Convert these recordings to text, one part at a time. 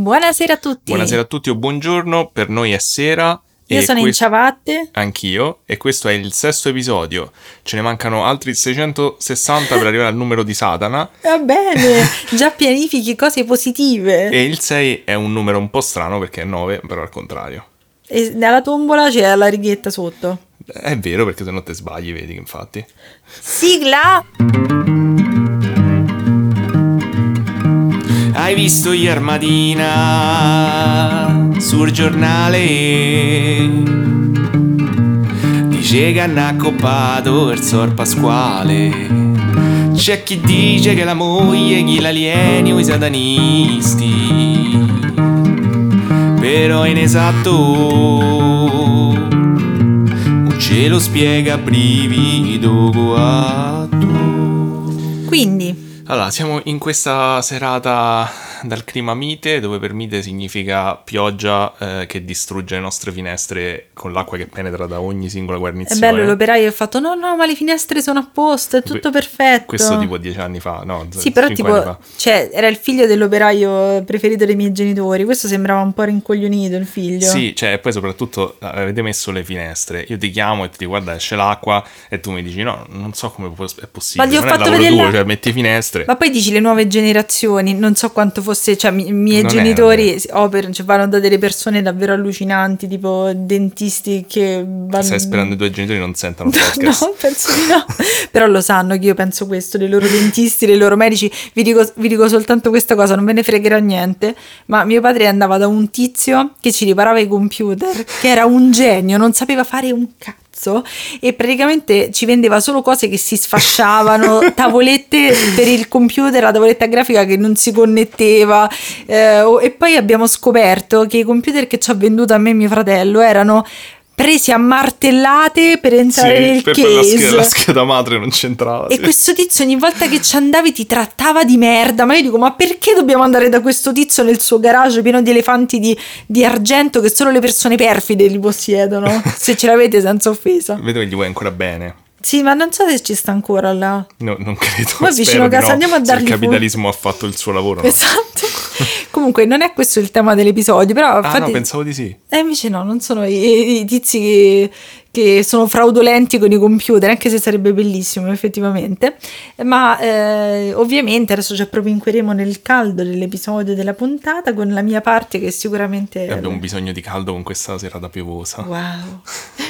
Buonasera a tutti. Buonasera a tutti o buongiorno, per noi è sera. Io sono in quest- ciabatte. Anch'io, e questo è il sesto episodio. Ce ne mancano altri 660 per arrivare al numero di Satana. Va bene, già pianifichi cose positive. E il 6 è un numero un po' strano perché è 9, però al contrario. E nella tombola c'è la righetta sotto. È vero perché se no te sbagli, vedi che infatti. Sigla! Hai visto ieri Armadina sul giornale? Dice che hanno accoppato il sor Pasquale. C'è chi dice che la moglie chi l'alieni o i satanisti. Però inesatto non ce lo spiega brivido guatto. Quindi, Allora, siamo in questa serata dal clima mite, dove per mite significa pioggia eh, che distrugge le nostre finestre con l'acqua che penetra da ogni singola è guarnizione. bello l'operaio ha fatto no no ma le finestre sono a posto, è tutto perfetto. Questo tipo dieci anni fa, no? Sì, però tipo, cioè, era il figlio dell'operaio preferito dei miei genitori. Questo sembrava un po' rincoglionito il figlio. Sì, cioè, e poi soprattutto eh, avete messo le finestre. Io ti chiamo e ti dico, guarda, esce l'acqua, e tu mi dici, no, non so come è possibile. Ma gli ho non è il fatto lavoro vedere tuo, la- cioè, metti finestre. Ma poi dici le nuove generazioni, non so quanto fosse, cioè i miei Non genitori operano, cioè, vanno da delle persone davvero allucinanti, tipo dentisti che vanno... Stai sperando i tuoi genitori non sentano podcast. No, penso di no. Però lo sanno che io penso questo, dei loro dentisti, dei loro medici. Vi dico, vi dico soltanto questa cosa, non me ne fregherà niente. Ma mio padre andava da un tizio che ci riparava i computer, che era un genio, non sapeva fare un cazzo. E praticamente ci vendeva solo cose che si sfasciavano, tavolette per il computer, la tavoletta grafica che non si connetteva. eh, e poi abbiamo scoperto che i computer che ci ha venduto a me e mio fratello erano presi a martellate per entrare Sì, nel per case. scheda, la scheda madre non c'entrava. E sì. questo tizio ogni volta che ci andavi ti trattava di merda. Ma io dico: ma perché dobbiamo andare da questo tizio nel suo garage pieno di elefanti di, di argento che solo le persone perfide li possiedono? Se ce l'avete senza offesa. Vedo che gli vuoi ancora bene. Sì, ma non so se ci sta ancora là. No, non credo. Ma vicino di casa, no. andiamo a Se dargli il fu- capitalismo ha fatto il suo lavoro. no? Comunque, non è questo il tema dell'episodio, però. Ah, infatti... no, pensavo di sì. Eh, invece no, non sono i, i tizi che, che sono fraudolenti con i computer, anche se sarebbe bellissimo effettivamente. Ma eh, ovviamente adesso ci appropinqueremo nel caldo dell'episodio della puntata con la mia parte che sicuramente... E abbiamo bisogno di caldo con questa serata piovosa. Wow.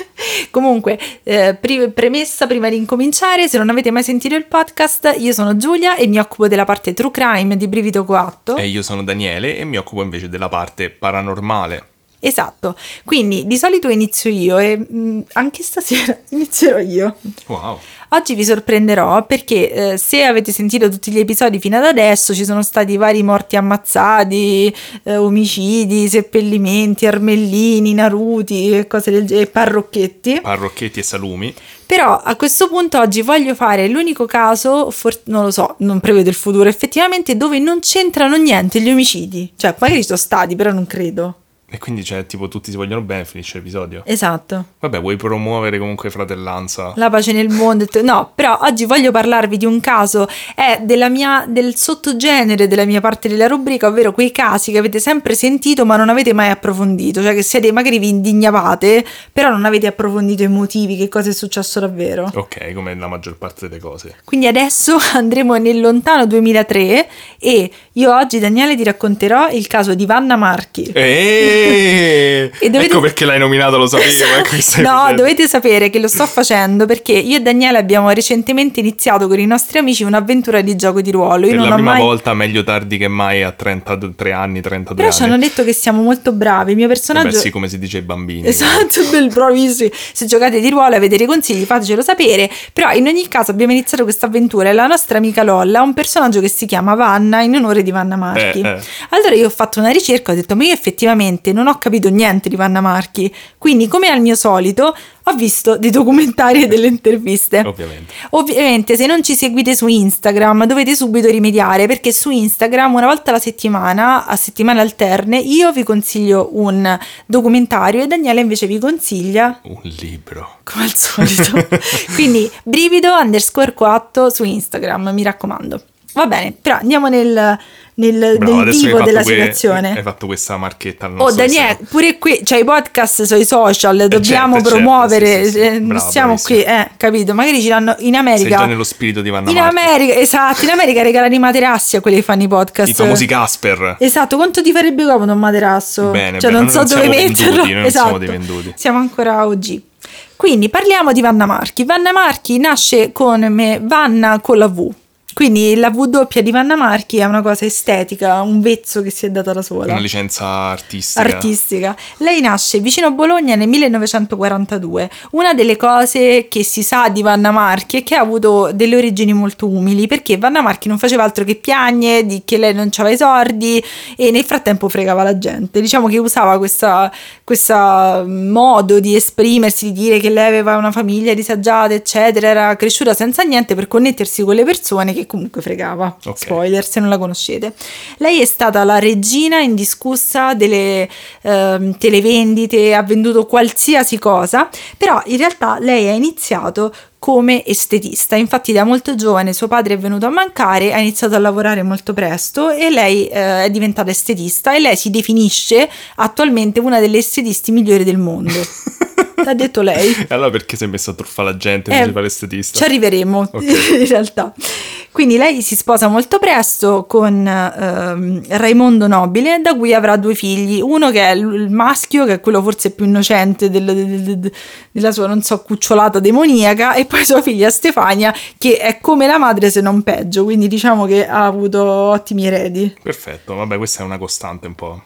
Comunque, eh, pri- premessa prima di incominciare, se non avete mai sentito il podcast, io sono Giulia e mi occupo della parte true crime di Brivido Coatto. E io sono Daniele e mi occupo invece della parte paranormale. Esatto, quindi di solito inizio io e mh, anche stasera inizierò io. Wow. Oggi vi sorprenderò perché eh, se avete sentito tutti gli episodi fino ad adesso ci sono stati vari morti ammazzati, eh, omicidi, seppellimenti, armellini, naruti e cose del genere, parrocchetti. Parrocchetti e salumi. Però a questo punto oggi voglio fare l'unico caso, for- non lo so, non prevedo il futuro, effettivamente dove non c'entrano niente gli omicidi. Cioè, magari ci sono stati, però non credo. E quindi c'è tipo tutti si vogliono bene, finisce l'episodio. Esatto. Vabbè, vuoi promuovere comunque fratellanza? La pace nel mondo. No, però oggi voglio parlarvi di un caso, è della mia, del sottogenere della mia parte della rubrica, ovvero quei casi che avete sempre sentito ma non avete mai approfondito, cioè che siete, magari vi indignavate, però non avete approfondito i motivi, che cosa è successo davvero. Ok, come la maggior parte delle cose. Quindi adesso andremo nel lontano 2003 e io oggi Daniele ti racconterò il caso di Vanna Marchi. Eeeh! E dovete- Ecco perché l'hai nominato, lo sapevo. Esatto. ecco no, facendo. dovete sapere che lo sto facendo perché io e Daniele abbiamo recentemente iniziato con i nostri amici un'avventura di gioco di ruolo. Io Per non la prima mai... volta meglio tardi che mai a 33 anni, 32 Però ci hanno anni. detto che siamo molto bravi. Il mio personaggio. Vabbè, sì, come si dice ai bambini. Esatto, bel bravissimi. Se giocate di ruolo e avete dei consigli, fatecelo sapere. Però in ogni caso abbiamo iniziato questa avventura e la nostra amica Lolla ha un personaggio che si chiama Vanna in onore di Vanna Marchi. Eh, eh. Allora io ho fatto una ricerca, ho detto, ma io effettivamente non ho capito niente di Vanna Marchi. Quindi, come al mio solito, ho visto dei documentari e delle interviste. Ovviamente. Ovviamente, se non ci seguite su Instagram, dovete subito rimediare perché su Instagram, una volta alla settimana, a settimane alterne, io vi consiglio un documentario e Daniele invece vi consiglia, Un libro. come al solito. Quindi, brivido underscore 4 su Instagram, mi raccomando. Va bene, però andiamo nel, nel, Bravo, nel vivo fatto della que- situazione. Hai fatto questa marchetta al Oh nostro Daniele, Instagram. pure qui, cioè i podcast sui social, dobbiamo certo, certo, promuovere, sì, sì, sì. eh, Bravo, siamo bravissimo. qui, eh, capito? Magari ci danno in Sei America. già nello spirito di Vanna in Marchi. America, esatto, in America regalano i materassi a quelli che fanno i podcast. I famosi Casper. Esatto, quanto ti farebbe comodo un materasso? Bene, cioè, bene, non so non dove metterlo. venduti, esatto. siamo dei venduti. Siamo ancora OG. Quindi parliamo di Vanna Marchi. Vanna Marchi nasce con me Vanna con la V. Quindi la doppia di Vanna Marchi è una cosa estetica, un vezzo che si è data da sola. Una licenza artistica. artistica. Lei nasce vicino a Bologna nel 1942. Una delle cose che si sa di Vanna Marchi è che ha avuto delle origini molto umili, perché Vanna Marchi non faceva altro che piagne di che lei non aveva i soldi e nel frattempo fregava la gente. Diciamo che usava questa modo di esprimersi, di dire che lei aveva una famiglia disagiata, eccetera, era cresciuta senza niente per connettersi con le persone che comunque fregava. Ok. Spoiler se non la conoscete. Lei è stata la regina indiscussa delle ehm, televendite, ha venduto qualsiasi cosa, però in realtà lei ha iniziato come estetista. Infatti da molto giovane suo padre è venuto a mancare, ha iniziato a lavorare molto presto e lei eh, è diventata estetista e lei si definisce attualmente una delle estetisti migliori del mondo. L'ha detto lei. Allora perché sei messo a truffare la gente Eh, invece di fare l'estetista? Ci arriveremo Ok. in realtà. Quindi lei si sposa molto presto con ehm, Raimondo Nobile, da cui avrà due figli. Uno che è il maschio, che è quello forse più innocente del- del- del- della sua, non so, cucciolata demoniaca, e poi sua figlia Stefania, che è come la madre se non peggio. Quindi diciamo che ha avuto ottimi eredi. Perfetto, vabbè, questa è una costante un po'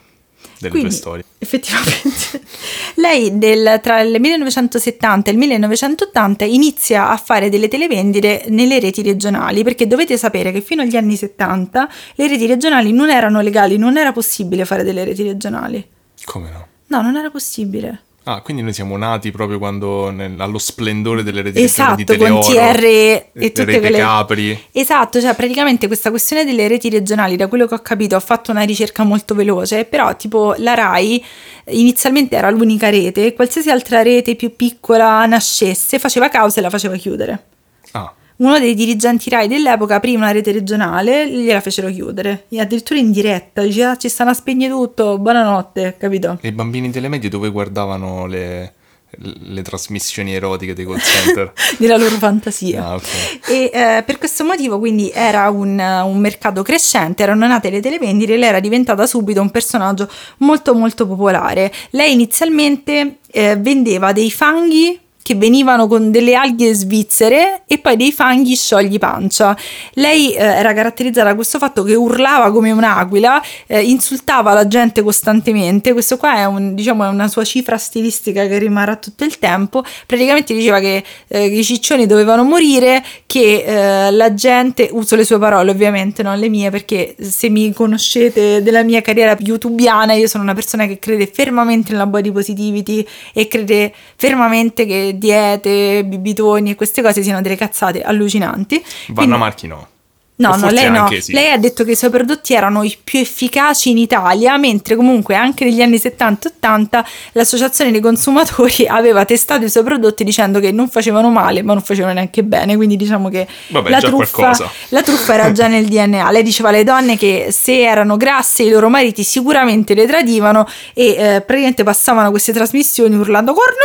delle Quindi, tue storie. effettivamente, lei del- tra il 1970 e il 1980 inizia a fare delle televendite nelle reti regionali, perché dovete sapere che fino agli anni 70 le reti regionali non erano legali, non era possibile fare delle reti regionali. Come no? No, non era possibile. Ah, quindi noi siamo nati proprio quando nel- allo splendore delle reti Esatto, di con Teleoro, TR e le tutte rete quelle... Capri. Esatto, cioè praticamente questa questione delle reti regionali, da quello che ho capito, ho fatto una ricerca molto veloce, però tipo la RAI inizialmente era l'unica rete, e qualsiasi altra rete più piccola nascesse faceva causa e la faceva chiudere. Ah, Uno dei dirigenti RAI dell'epoca aprì una rete regionale, gliela fecero chiudere, e addirittura in diretta, diceva "Ah, ci stanno a spegnere tutto, buonanotte, capito? e i bambini delle medie dove guardavano le, le trasmissioni erotiche dei call center? Nella loro fantasia. ah, ok. E eh, per questo motivo quindi era un, un mercato crescente, erano nate le televendite e lei era diventata subito un personaggio molto molto popolare. Lei inizialmente eh, vendeva dei fanghi che venivano con delle alghe svizzere e poi dei fanghi sciogli pancia. Lei eh, era caratterizzata da questo fatto che urlava come un'aquila, eh, insultava la gente costantemente. Questo qua è, un, diciamo, una sua cifra stilistica che rimarrà tutto il tempo. Praticamente diceva che eh, i ciccioni dovevano morire, che eh, la gente, uso le sue parole ovviamente, non le mie, perché se mi conoscete della mia carriera youtubiana, io sono una persona che crede fermamente nella body positivity e crede fermamente che diete, bibitoni e queste cose siano delle cazzate allucinanti. Vanna Quindi- Marchi no. No, no, lei no. sì. Lei ha detto che i suoi prodotti erano i più efficaci in Italia, mentre comunque anche negli anni 70 e 80 l'associazione dei consumatori aveva testato i suoi prodotti dicendo che non facevano male, ma non facevano neanche bene. Quindi diciamo che Vabbè, la, truffa, la truffa era già nel DNA. Lei diceva alle donne che se erano grasse i loro mariti sicuramente le tradivano e eh, praticamente passavano queste trasmissioni urlando cornuta,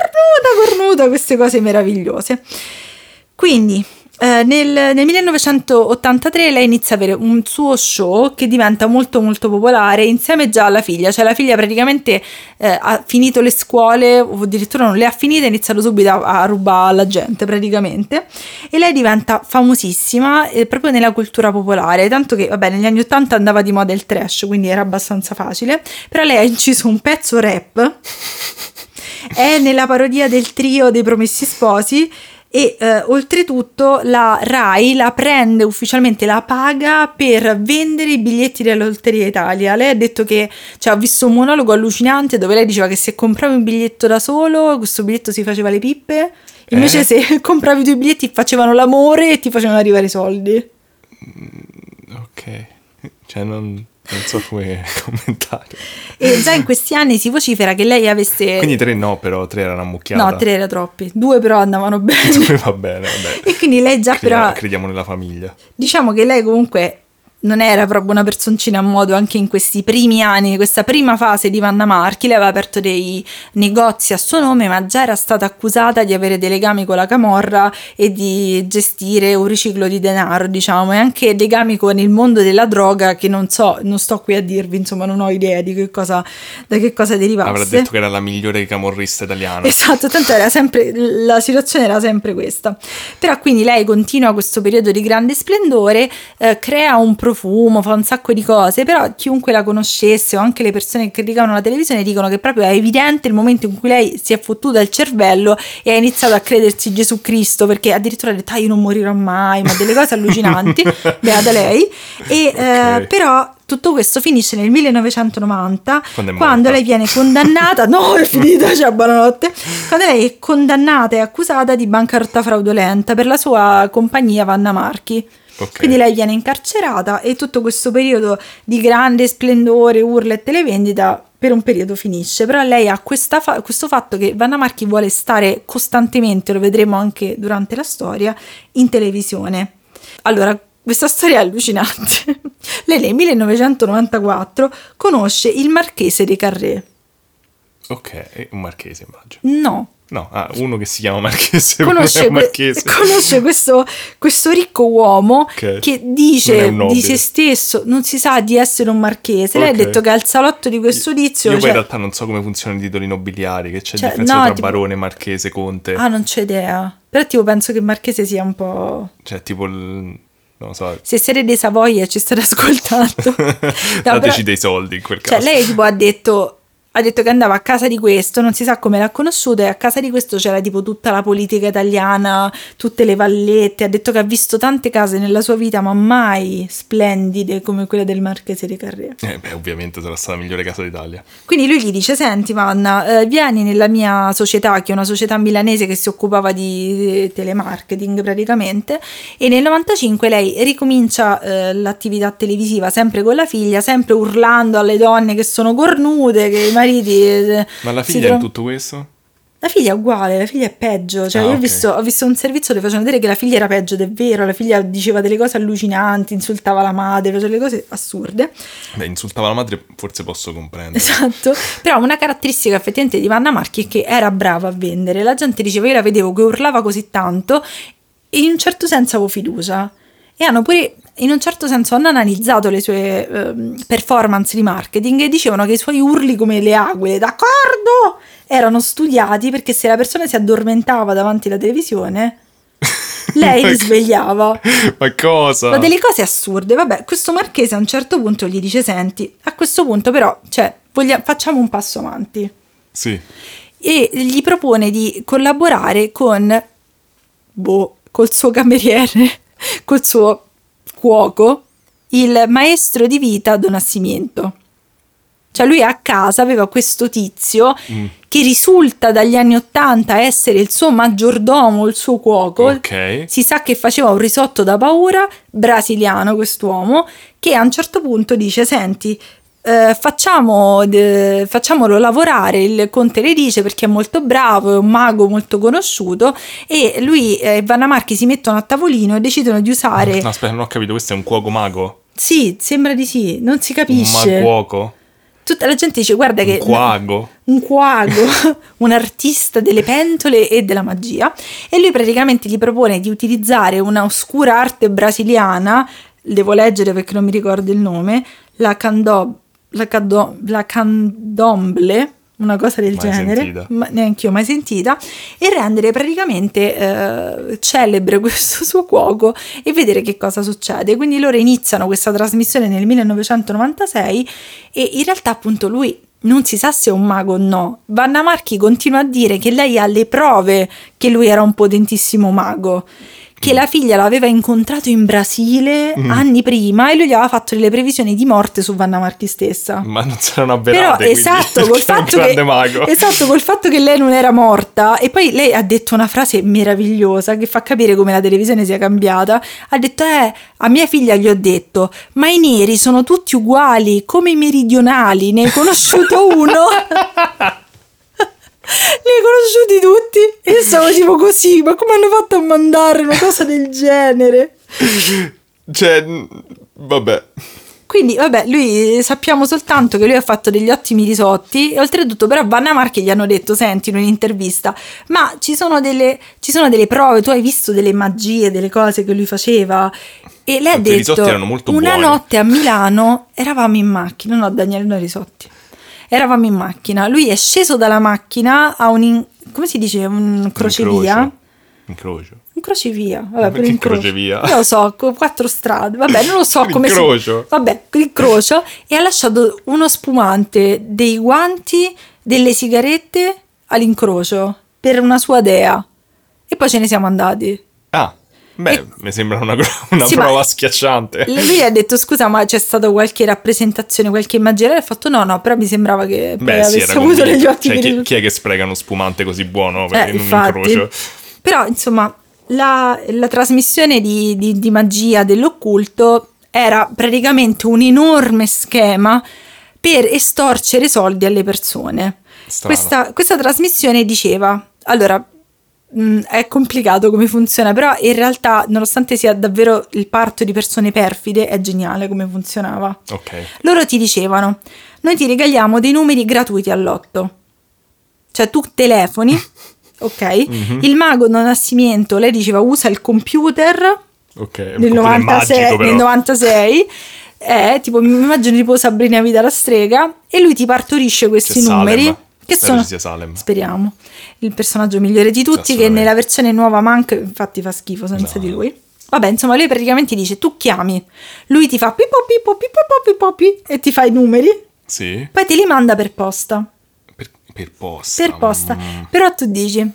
cornuta, cornuta, queste cose meravigliose. Quindi eh, nel, nel 1983 lei inizia ad avere un suo show che diventa molto molto popolare insieme già alla figlia, cioè la figlia praticamente eh, ha finito le scuole o addirittura non le ha finite, ha iniziato subito a, a rubare alla gente praticamente. E lei diventa famosissima eh, proprio nella cultura popolare, tanto che vabbè negli anni 80 andava di moda il trash, quindi era abbastanza facile, però lei ha inciso un pezzo rap. È nella parodia del trio dei Promessi Sposi e eh, oltretutto la RAI la prende ufficialmente, la paga per vendere i biglietti della Lotteria Italia. Lei ha detto che cioè, ha visto un monologo allucinante dove lei diceva che se compravi un biglietto da solo, questo biglietto si faceva le pippe. Invece Eh? se compravi due biglietti facevano l'amore e ti facevano arrivare i soldi. Ok. Cioè non, non so come commentare. E già in questi anni si vocifera che lei avesse... Quindi tre no, però tre erano ammucchiate. No, tre era troppi. Due però andavano bene. va bene, vabbè. e quindi lei già Crediamo, però... crediamo nella famiglia. Diciamo che lei comunque non era proprio una personcina a modo anche in questi primi anni, questa prima fase di Vanna Marchi, lei aveva aperto dei negozi a suo nome, ma già era stata accusata di avere dei legami con la Camorra e di gestire un riciclo di denaro, diciamo, e anche legami con il mondo della droga che non so, non sto qui a dirvi, insomma, non ho idea di che cosa, da che cosa derivasse. Avrà detto che era la migliore camorrista italiana. Esatto, tanto era sempre, la situazione era sempre questa. Però quindi lei continua questo periodo di grande splendore, eh, crea un profumo, fa un sacco di cose, però chiunque la conoscesse o anche le persone che criticano la televisione dicono che proprio è evidente il momento in cui lei si è fottuta il cervello e ha iniziato a credersi Gesù Cristo, perché addirittura ha detto ah, io non morirò mai, ma delle cose allucinanti, beata lei. E, Ok. eh, però tutto questo finisce nel 1990 Quando quando lei viene condannata, no è finita, cioè buonanotte, quando lei è condannata e accusata di bancarotta fraudolenta per la sua compagnia Vanna Marchi. Ok. Quindi lei viene incarcerata e tutto questo periodo di grande splendore, urla e televendita per un periodo finisce. Però lei ha fa- questo fatto che Vanna Marchi vuole stare costantemente, lo vedremo anche durante la storia, in televisione. Allora, questa storia è allucinante. lei nel 1994 conosce il marchese de Carré. Ok, un marchese immagino. No, No, ah, uno che si chiama Marchese. conosce, marchese. conosce questo, questo ricco uomo Ok. che dice di se stesso, non si sa di essere un marchese. Lei ha detto che al salotto di questo tizio... Io poi cioè- in realtà non so come funzionano i titoli nobiliari, che c'è Cioè, differenza no, tra tipo- barone, marchese, conte. Ah, non c'ho idea. Però tipo penso che marchese sia un po'... Cioè, tipo il... non lo so. Se siete dei Savoia ci state ascoltando. No, Dateci però- dei soldi in quel Cioè, caso. lei tipo ha detto, ha detto che andava a casa di questo, non si sa come l'ha conosciuto, e a casa di questo c'era tipo tutta la politica italiana, tutte le vallette. Ha detto che ha visto tante case nella sua vita, ma mai splendide come quella del Marchese di Carré. Eh, beh, ovviamente sarà stata la migliore casa d'Italia. Quindi lui gli dice: Senti, Vanna, eh, vieni nella mia società, che è una società milanese che si occupava di eh, telemarketing praticamente. E nel 95 lei ricomincia eh, l'attività televisiva sempre con la figlia, sempre urlando alle donne che sono cornute, che mariti. eh, Ma la figlia tro- in tutto questo? La figlia è uguale, la figlia è peggio. Cioè, Ah, io ho, ok. visto, ho visto un servizio dove facevano vedere che la figlia era peggio ed è vero. La figlia diceva delle cose allucinanti, insultava la madre, faceva delle cose assurde. Beh, insultava la madre, forse posso comprendere. Esatto, però una caratteristica effettivamente di Vanna Marchi è che era brava a vendere. La gente diceva, io la vedevo che urlava così tanto e in un certo senso avevo fiducia. E hanno pure, in un certo senso, hanno analizzato le sue ehm, performance di marketing e dicevano che i suoi urli come le ague, d'accordo, erano studiati perché se la persona si addormentava davanti alla televisione, lei risvegliava. Ma cosa? Ma delle cose assurde. Vabbè, questo marchese a un certo punto gli dice: Senti, a questo punto, però, cioè, voglia- facciamo un passo avanti. Sì. E gli propone di collaborare con boh, col suo cameriere, col suo cuoco, il maestro di vita Don Nascimento. Cioè lui a casa aveva questo tizio Mm. che risulta dagli anni Ottanta essere il suo maggiordomo, il suo cuoco. Ok. Si sa che faceva un risotto da paura, brasiliano quest'uomo, che a un certo punto dice, senti, eh, facciamo, de- facciamolo lavorare, il conte le dice perché è molto bravo, è un mago molto conosciuto e lui e Vanna Marchi si mettono a tavolino e decidono di usare... No, aspetta, non ho capito, questo è un cuoco mago? Sì, sembra di sì, non si Un capisce. maguoco? Tutta la gente dice, guarda che... Un quago? un quago, un artista delle pentole e della magia e lui praticamente gli propone di utilizzare una oscura arte brasiliana, devo leggere perché non mi ricordo il nome, la, cando, la, cado- la candomble, una cosa del Mai genere, ma neanche io mai sentita, e rendere praticamente eh, celebre questo suo cuoco e vedere che cosa succede. Quindi loro iniziano questa trasmissione nel 1996 e in realtà appunto lui non si sa se è un mago o no. Vanna Marchi continua a dire che lei ha le prove che lui era un potentissimo mago. Che la figlia l'aveva incontrato in Brasile anni prima e lui gli aveva fatto delle previsioni di morte su Vanna Marchi stessa. Ma non Però avverate, quindi, esatto col, è un fatto che, mago. esatto, col fatto che lei non era morta e poi lei ha detto una frase meravigliosa che fa capire come la televisione sia cambiata. Ha detto, eh, a mia figlia gli ho detto, ma i neri sono tutti uguali, come i meridionali, ne hai conosciuto uno? Li hai conosciuti tutti? E io stavo tipo così, ma come hanno fatto a mandare una cosa del genere? Cioè, Vabbè. Quindi, vabbè, lui sappiamo soltanto che lui ha fatto degli ottimi risotti e oltretutto però Vanna Marchi gli hanno detto, senti, in un'intervista, ma ci sono, delle, ci sono delle prove, tu hai visto delle magie, delle cose che lui faceva? E lei ha detto, una buoni." notte a Milano eravamo in macchina, no Daniele, noi risotti, eravamo in macchina, lui è sceso dalla macchina a un, in- come si dice, un crocevia? Incrocio. Un crocevia, vabbè, per incrocio. crocevia? Non lo so, quattro strade, vabbè, non lo so come si... L'incrocio. Vabbè, l'incrocio e ha lasciato uno spumante, dei guanti, delle sigarette all'incrocio per una sua dea. E poi ce ne siamo andati. Beh, E- mi sembra una, una Sì, prova schiacciante. Lui ha detto scusa ma c'è stata qualche rappresentazione, qualche magia? Lei ha fatto no no, però mi sembrava che Beh, sì, avesse avuto negli occhi Cioè, chi, chi è che spreca uno spumante così buono per- Eh, un infatti. incrocio? Però, insomma, la, la trasmissione di, di- di magia dell'occulto era praticamente un enorme schema per estorcere soldi alle persone. Questa, questa trasmissione diceva, allora, mh, è complicato come funziona, però in realtà, nonostante sia davvero il parto di persone perfide, è geniale come funzionava. Ok. Loro ti dicevano, noi ti regaliamo dei numeri gratuiti all'otto. Cioè tu telefoni, ok? Mhm. Il mago non Nascimento, lei diceva usa il computer Ok. nel quello è 96, magico, nel 96 eh, tipo mi immagino tipo Sabrina Vita la strega e lui ti partorisce questi C'è Salem. Che Spero sono sia Salem. speriamo il personaggio migliore di tutti che nella versione nuova manca infatti fa schifo senza No. di lui vabbè insomma lui praticamente dice tu chiami lui ti fa pipo pipo pipo pipo pipo e ti fa i numeri Sì. poi te li manda per posta Per, per posta. per posta mm. però tu dici i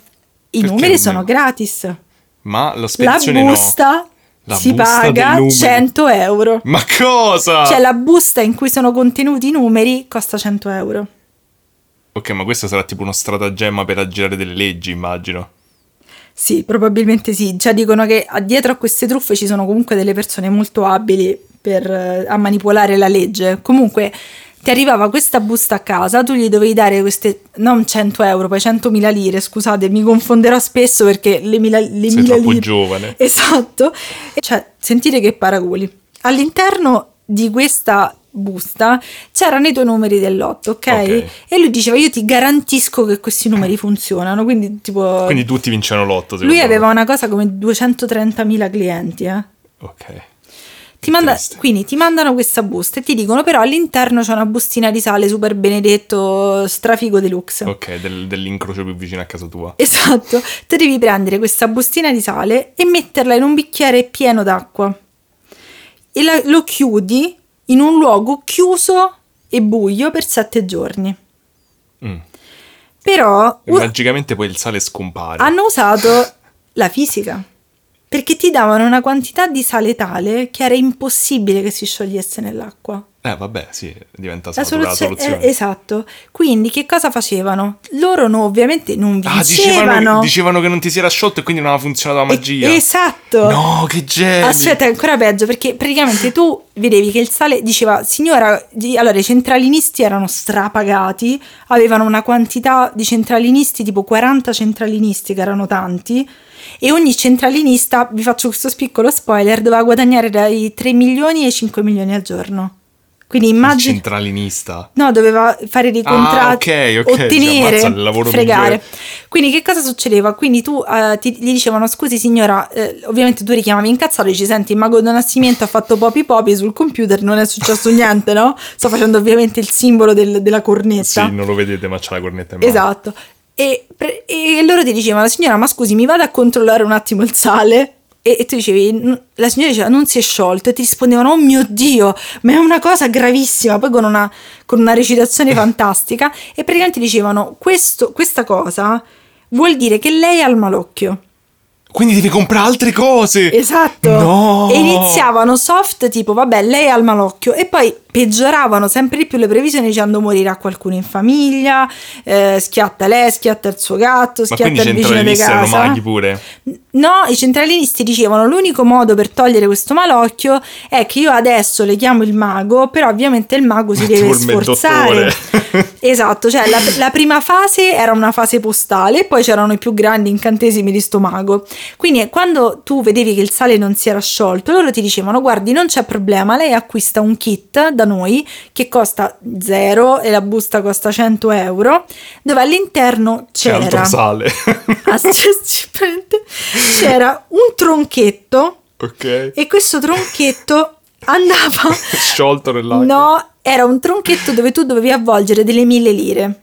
Perché numeri non sono gratis Ma la la spedizione busta La si paga numeri. 100 euro no. Ma cosa? Cioè la busta in cui sono contenuti i numeri costa 100 euro. Ok, ma questo sarà tipo uno stratagemma per aggirare delle leggi, immagino. Sì, probabilmente sì. Cioè dicono che dietro a queste truffe ci sono comunque delle persone molto abili per, eh, a manipolare la legge. Comunque ti arrivava questa busta a casa, tu gli dovevi dare queste, non 100 euro, poi 100.000 lire, scusate, mi confonderò spesso perché le, mila, le Sei mila troppo lire... giovane. Esatto. E Cioè, sentite che paragoli. All'interno di questa busta c'erano i tuoi numeri dell'otto, ok? Ok. E lui diceva io ti garantisco che questi numeri funzionano, quindi tipo... Quindi tutti vincono l'otto, lui aveva una cosa come 230.000 clienti, eh. Ok. Ti manda- quindi ti mandano questa busta e ti dicono però all'interno c'è una bustina di sale super benedetto strafigo deluxe. Ok, del- dell'incrocio più vicino a casa tua. Esatto, tu devi prendere questa bustina di sale e metterla in un bicchiere pieno d'acqua e la- lo chiudi in un luogo chiuso e buio per sette giorni. Mm. Però E u- magicamente poi il sale scompare. hanno usato la fisica perché ti davano una quantità di sale tale che era impossibile che si sciogliesse nell'acqua. Eh, vabbè, sì, diventa La soluzione, soluzione. eh, esatto. Quindi che cosa facevano? Loro no, ovviamente non Ah, vincevano. dicevano, dicevano che non ti si era sciolto e quindi non aveva funzionato la magia. E- esatto. No, che geni. Aspetta, è ancora peggio perché praticamente tu vedevi che il sale diceva, signora, allora i centralinisti erano strapagati, avevano una quantità di centralinisti, tipo 40 centralinisti che erano tanti, e ogni centralinista, vi faccio questo piccolo spoiler, doveva guadagnare dai 3 milioni ai 5 milioni al giorno. Quindi immagini... centralinista. No, doveva fare dei Ah, contratti, ok, ok, cioè, ottenere, ammazza il lavoro fregare. migliore. Quindi che cosa succedeva? Quindi tu eh, ti- gli dicevano scusi signora, eh, ovviamente tu richiamavi incazzato e dici senti il mago del nascimento ha fatto popi popi sul computer, non è successo niente, no? Sto facendo ovviamente il simbolo del- della cornetta. Sì, non lo vedete, ma c'ha la cornetta in mano. Esatto. E, e loro ti dicevano, signora, ma scusi, mi vada a controllare un attimo il sale? E, e tu dicevi, "N- la signora diceva, non si è sciolto. E ti rispondevano, oh mio Dio, ma è una cosa gravissima. Poi con una, con una recitazione fantastica. E praticamente dicevano, "Questo- questa cosa vuol dire che lei ha il malocchio. Quindi devi comprare altre cose. Esatto. No. E iniziavano soft tipo, vabbè, lei ha il malocchio. E poi peggioravano sempre di più le previsioni dicendo morirà qualcuno in famiglia, eh, schiatta lei, schiatta il suo gatto, Ma schiatta il vicino di casa. pure? No, i centralinisti dicevano l'unico modo per togliere questo malocchio è che io adesso le chiamo il mago, però ovviamente il mago si deve Tipo il sforzare. esatto, cioè la, la prima fase era una fase postale e poi c'erano i più grandi incantesimi di sto mago. Quindi quando tu vedevi che il sale non si era sciolto, loro ti dicevano guardi non c'è problema, lei acquista un kit da noi che costa zero e la busta costa 100 euro, dove all'interno c'era... sale. Ah, c'era un tronchetto ok. e questo tronchetto andava Sciolto nell'acqua. no era un tronchetto dove tu dovevi avvolgere delle mille lire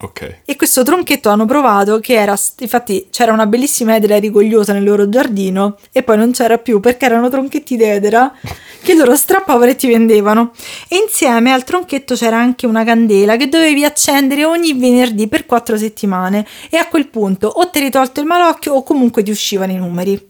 Ok. e questo tronchetto hanno provato che era infatti c'era una bellissima edera rigogliosa nel loro giardino e poi non c'era più perché erano tronchetti d'edera che loro strappavano e ti vendevano e insieme al tronchetto c'era anche una candela che dovevi accendere ogni venerdì per quattro settimane e a quel punto o ti eri tolto il malocchio o comunque ti uscivano i numeri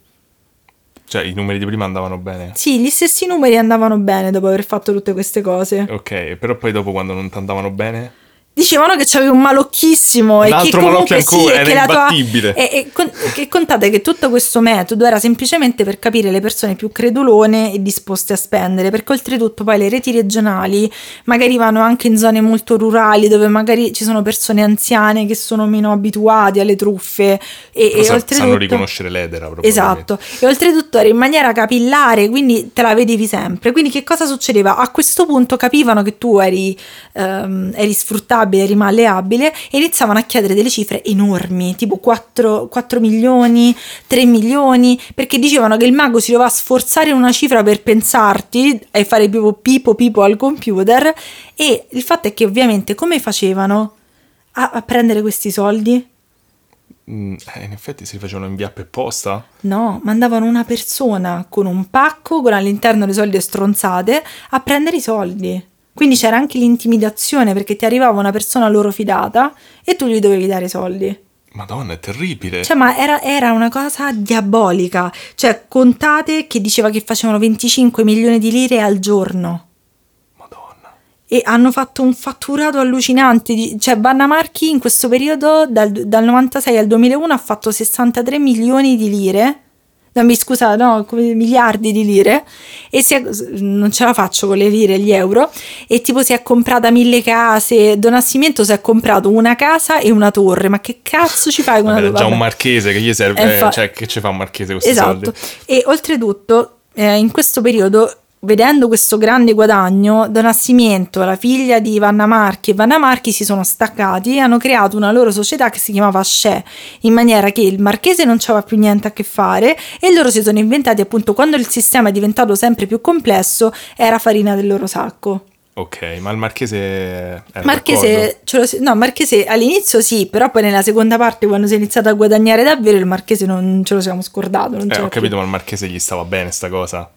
Cioè, i numeri di prima andavano bene. Sì, gli stessi numeri andavano bene dopo aver fatto tutte queste cose. Ok, però poi dopo quando non ti andavano bene... Dicevano che c'avevi un malocchissimo Un e che altro comunque malocchio sì, ancora, e era che la tua imbattibile. e, e che contate che tutto questo metodo era semplicemente per capire le persone più credulone e disposte a spendere, perché oltretutto poi le reti regionali magari vanno anche in zone molto rurali dove magari ci sono persone anziane che sono meno abituate alle truffe e, Però e sa- oltretutto sanno riconoscere l'edera proprio. Esatto, e oltretutto era in maniera capillare, quindi te la vedevi sempre. Quindi che cosa succedeva? A questo punto capivano che tu eri, ehm, eri sfruttabile, eri malleabile e iniziavano a chiedere delle cifre enormi, tipo 4, 4 milioni, 3 milioni, perché dicevano che il mago si doveva sforzare una cifra per pensarti e fare pipo pipo pipo al computer e il fatto è che ovviamente come facevano a, a prendere questi soldi? Mm, eh, in effetti si facevano inviare per posta? No, mandavano una persona con un pacco con all'interno le soldi stronzate a prendere i soldi. Quindi c'era anche l'intimidazione perché ti arrivava una persona loro fidata e tu gli dovevi dare soldi. Madonna, è terribile. Cioè, ma era, era una cosa diabolica. Cioè, contate che diceva che facevano 25 milioni di lire al giorno. Madonna. E hanno fatto un fatturato allucinante. Cioè, Banna Marchi in questo periodo, dal, dal 96 al 2001, ha fatto 63 milioni di lire. No, mi scusa, no, come miliardi di lire. E si è- non ce la faccio con le lire gli euro. E tipo si è comprata mille case. Don Nascimento si è comprato una casa e una torre. Ma che cazzo ci fai con una torre? già un marchese che gli serve. Eh, eh, fa- cioè, che ci fa un marchese questi Esatto. soldi? E oltretutto, eh, in questo periodo, vedendo questo grande guadagno, Don Nascimento, la figlia di Vanna Marchi e Vanna Marchi si sono staccati e hanno creato una loro società che si chiamava Shè, in maniera che il marchese non c'aveva più niente a che fare e loro si sono inventati appunto quando il sistema è diventato sempre più complesso, era farina del loro sacco. Ok, ma il marchese? Marchese, lo no, Marchese all'inizio sì, però poi nella seconda parte quando si è iniziato a guadagnare davvero il Marchese non ce lo siamo scordato. Non Eh, ho più. capito, ma il marchese gli stava bene sta cosa.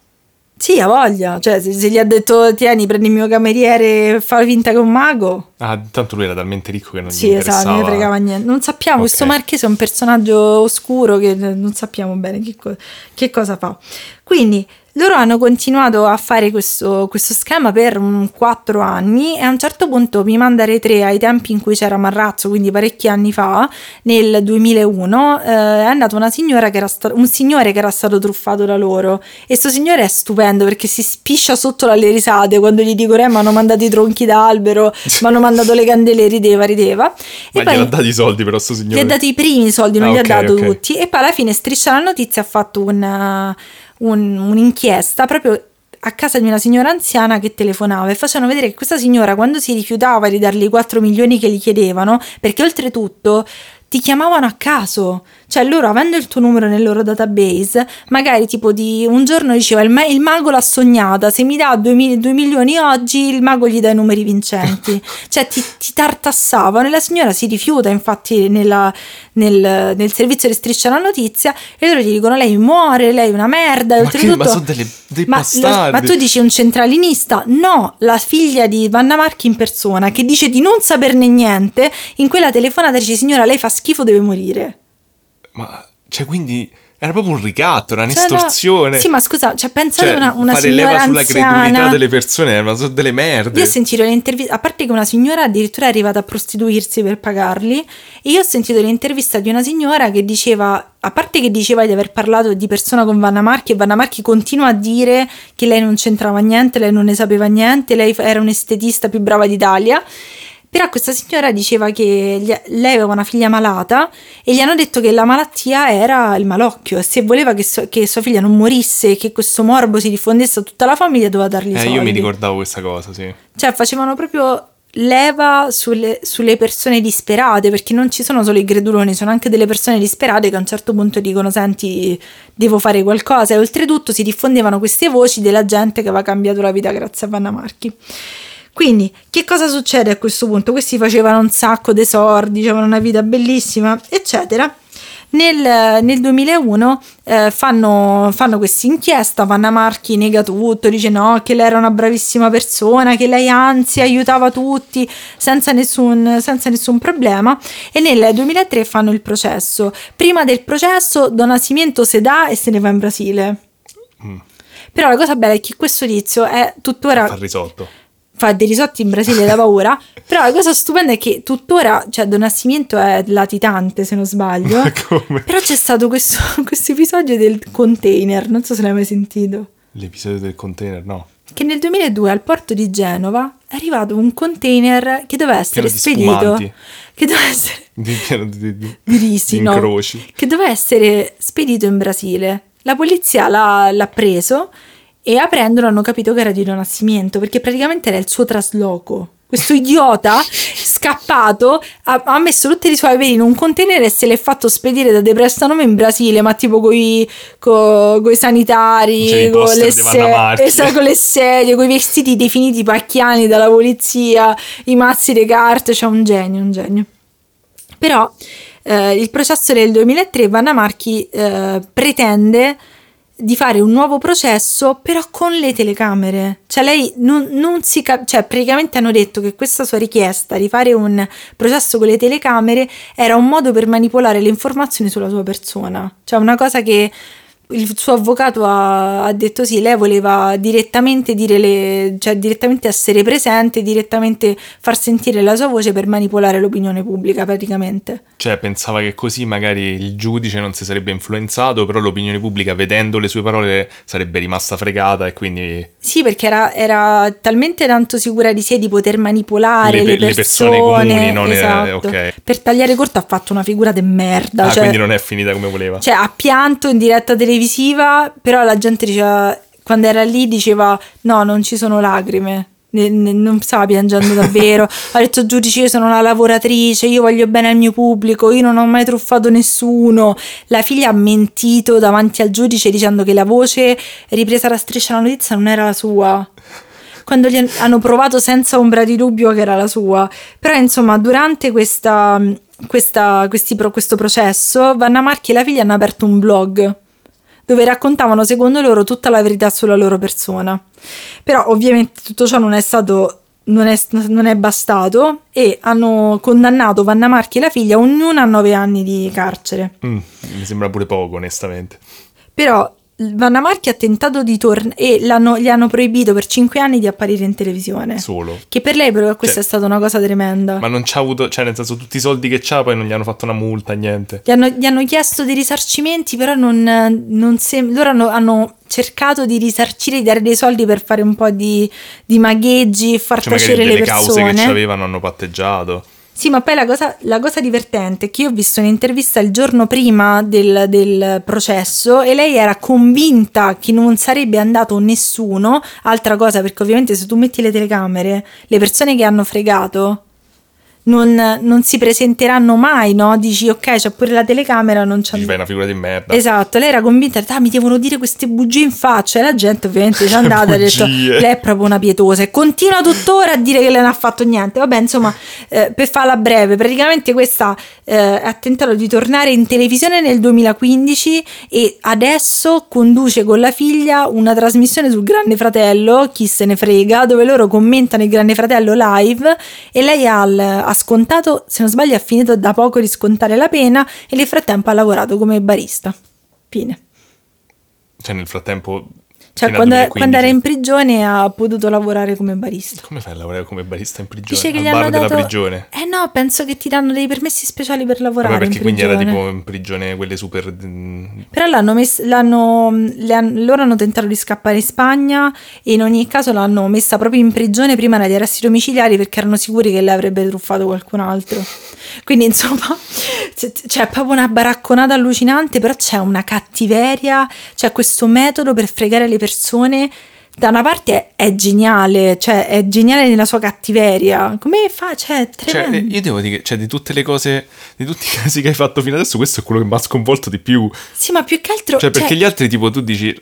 Sì, ha voglia. Cioè, se, se gli ha detto tieni, prendi il mio cameriere e fa finta che è un mago. Ah, tanto lui era talmente ricco che non Sì, gli esatto, interessava. non ne fregava niente. Non sappiamo, Ok. questo Marchese è un personaggio oscuro che non sappiamo bene che, co- che cosa fa. Quindi loro hanno continuato a fare questo, questo schema per un quattro anni e a un certo punto mi manda Re3 ai tempi in cui c'era Marrazzo, quindi parecchi anni fa, nel 2001, eh, è andata una signora che era sta- un signore che era stato truffato da loro e sto signore è stupendo perché si spiscia sotto alle risate quando gli dicono eh mi hanno mandato i tronchi d'albero, mi hanno mandato le candele, rideva, rideva. Ma gliel'ha dati i soldi però sto Gli signore. ha dato i primi soldi, non Ah, li ok, ha dato ok. tutti. E poi alla fine Striscia la Notizia ha fatto una- un- un'inchiesta proprio a casa di una signora anziana che telefonava e facevano vedere che questa signora quando si rifiutava di dargli i 4 milioni che gli chiedevano, perché oltretutto ti chiamavano a caso, cioè loro avendo il tuo numero nel loro database, magari tipo di un giorno diceva il, ma- il mago l'ha sognata, se mi dà 2 milioni oggi il mago gli dà i numeri vincenti, cioè ti, ti tartassavano e la signora si rifiuta infatti nella- nel, nel servizio di striscia la notizia e loro gli dicono lei muore, lei è una merda, Ma che- oltretutto... ma sono delle- dei ma, bastardi. ma tu dici un centralinista? No, la figlia di Vanna Marchi in persona che dice di non saperne niente, in quella telefonata dice signora lei fa schifo, deve morire. Ma, cioè, quindi Era proprio un ricatto, era Cioè, un'estorsione. Sì, ma scusa, cioè, pensate Cioè, una, una fare signora leva sulla credulità anziana. delle persone, ma sono delle merde. Io ho sentito le interviste, a parte che una signora addirittura è arrivata a prostituirsi per pagarli, e io ho sentito l'intervista di una signora che diceva, a parte che diceva di aver parlato di persona con Vanna Marchi, e Vanna Marchi continua a dire che lei non c'entrava niente, lei non ne sapeva niente, lei era un'estetista più brava d'Italia. Però questa signora diceva che gli- lei aveva una figlia malata e gli hanno detto che la malattia era il malocchio e se voleva che, so- che sua figlia non morisse e che questo morbo si diffondesse a tutta la famiglia doveva dargli Eh, soldi. io mi ricordavo questa cosa, sì. Cioè, facevano proprio leva sulle, sulle persone disperate, perché non ci sono solo i greduloni, sono anche delle persone disperate che a un certo punto dicono: Senti, devo fare qualcosa. E oltretutto si diffondevano queste voci della gente che aveva cambiato la vita grazie a Vanna Marchi. Quindi, che cosa succede a questo punto? Questi facevano un sacco di sordi, avevano una vita bellissima, eccetera. Nel, nel 2001 eh, fanno, fanno questa inchiesta, Vanna Marchi nega tutto, dice no, che lei era una bravissima persona, che lei anzi aiutava tutti senza nessun, senza nessun problema e nel 2003 fanno il processo. Prima del processo Don Nascimento se dà e se ne va in Brasile. Però la cosa bella è che questo tizio è tuttora Fa il risotto. Fa dei risotti in Brasile da paura. Però la cosa stupenda è che tuttora, cioè Don Nascimento è latitante se non sbaglio. Però c'è stato questo, questo episodio del container, non so se l'hai mai sentito. L'episodio del container, no. Che nel 2002 al porto di Genova è arrivato un container che doveva essere spedito. Che doveva essere. Di, pieno di, di, di- risi, no? incroci. Che doveva essere spedito in Brasile. La polizia l'ha, l'ha preso e aprendolo hanno capito che era di Don Nascimento perché praticamente era il suo trasloco. Questo idiota scappato ha, ha messo tutti i suoi averi in un container e se l'è fatto spedire da De Prestanome in Brasile, ma tipo coi, co- coi sanitari, Cioè, i con, poster le Marchi. esatto, con le sedie, con i vestiti definiti pacchiani dalla polizia, i mazzi di carte, c'è un genio, un genio. Però eh, il processo del 2003 Vanna Marchi eh, pretende di fare un nuovo processo però con le telecamere. Cioè lei non, non si cap- cioè praticamente hanno detto che questa sua richiesta di fare un processo con le telecamere era un modo per manipolare le informazioni sulla sua persona. Cioè una cosa che il suo avvocato ha, ha detto sì, lei voleva direttamente dire le, cioè direttamente essere presente, direttamente far sentire la sua voce per manipolare l'opinione pubblica praticamente. Cioè, pensava che così magari il giudice non si sarebbe influenzato, però l'opinione pubblica, vedendo le sue parole, sarebbe rimasta fregata e quindi Sì, perché era, era talmente tanto sicura di sé di poter manipolare Le le, le persone persone. comuni, non è- esatto. ok. Per tagliare corto ha fatto una figura de merda. ah, cioè, quindi non è finita come voleva. cioè, ha pianto in diretta televisiva, però la gente diceva, quando era lì diceva no, non ci sono lacrime. Ne- ne- non stava piangendo davvero. ha detto giudice, io sono una lavoratrice, io voglio bene al mio pubblico, io non ho mai truffato nessuno. La figlia ha mentito davanti al giudice dicendo che la voce ripresa da striscia la notizia non era la sua quando gli han- hanno provato senza ombra di dubbio che era la sua. Però, insomma, durante questa, questa- pro- questo processo, Vanna Marchi e la figlia hanno aperto un blog dove raccontavano secondo loro tutta la verità sulla loro persona. Però, ovviamente, tutto ciò non è stato. Non è, non è bastato e hanno condannato Vanna Marchi e la figlia ognuna a nove anni di carcere. Mm, mi sembra pure poco, onestamente. Però Vanna Marchi ha tentato di tornare e l'hanno- gli hanno proibito per cinque anni di apparire in televisione. Solo. Che per lei però questa Cioè, è stata una cosa tremenda. Ma non c'ha avuto, cioè nel senso tutti i soldi che c'ha poi non gli hanno fatto una multa, niente. Gli hanno, gli hanno chiesto dei risarcimenti, però non, non sem- loro hanno, hanno cercato di risarcire, di dare dei soldi per fare un po' di, di magheggi, far Cioè tacere le delle cause che c'avevano hanno patteggiato. Sì, ma poi la cosa, la cosa divertente è che io ho visto un'intervista il giorno prima del, del processo e lei era convinta che non sarebbe andato nessuno. Altra cosa, perché ovviamente se tu metti le telecamere, le persone che hanno fregato non, non si presenteranno mai, no? Dici ok, c'è pure la telecamera, non c'è... Ci fai una figura di merda. Esatto, lei era convinta, ah, mi devono dire queste bugie in faccia e la gente ovviamente ci è andata e ha detto, lei è proprio una pietosa e continua tuttora a dire che lei non ha fatto niente. Vabbè, insomma, eh, per farla breve, praticamente questa eh, ha tentato di tornare in televisione nel 2015 e adesso conduce con la figlia una trasmissione sul Grande Fratello, chi se ne frega, dove loro commentano il Grande Fratello live e lei ha, il- ha scontato, se non sbaglio, ha finito da poco di scontare la pena e nel frattempo ha lavorato come barista. Fine. Cioè nel frattempo... Cioè, quando, 2015. quando era in prigione ha potuto lavorare come barista. Come fai a lavorare come barista in prigione? Dice che Al gli hanno dato... prigione? Eh no, penso che ti danno dei permessi speciali per lavorare Vabbè, perché in quindi era tipo in prigione quelle super... mm, Però l'hanno messa, l'hanno, le han- loro hanno tentato di scappare in Spagna e in ogni caso l'hanno messa proprio in prigione prima degli arresti domiciliari perché erano sicuri che le avrebbe truffato qualcun altro. Quindi insomma c'è proprio una baracconata allucinante, però c'è una cattiveria, c'è questo metodo per fregare le persone. Da una parte è, geniale, cioè è geniale nella sua cattiveria. Come fa? Cioè, Cioè, tremendo. io devo dire che cioè, di tutte le cose, di tutti i casi che hai fatto fino adesso, questo è quello che mi ha sconvolto di più. Sì, ma più che altro... Cioè, perché cioè- gli altri, tipo, tu dici.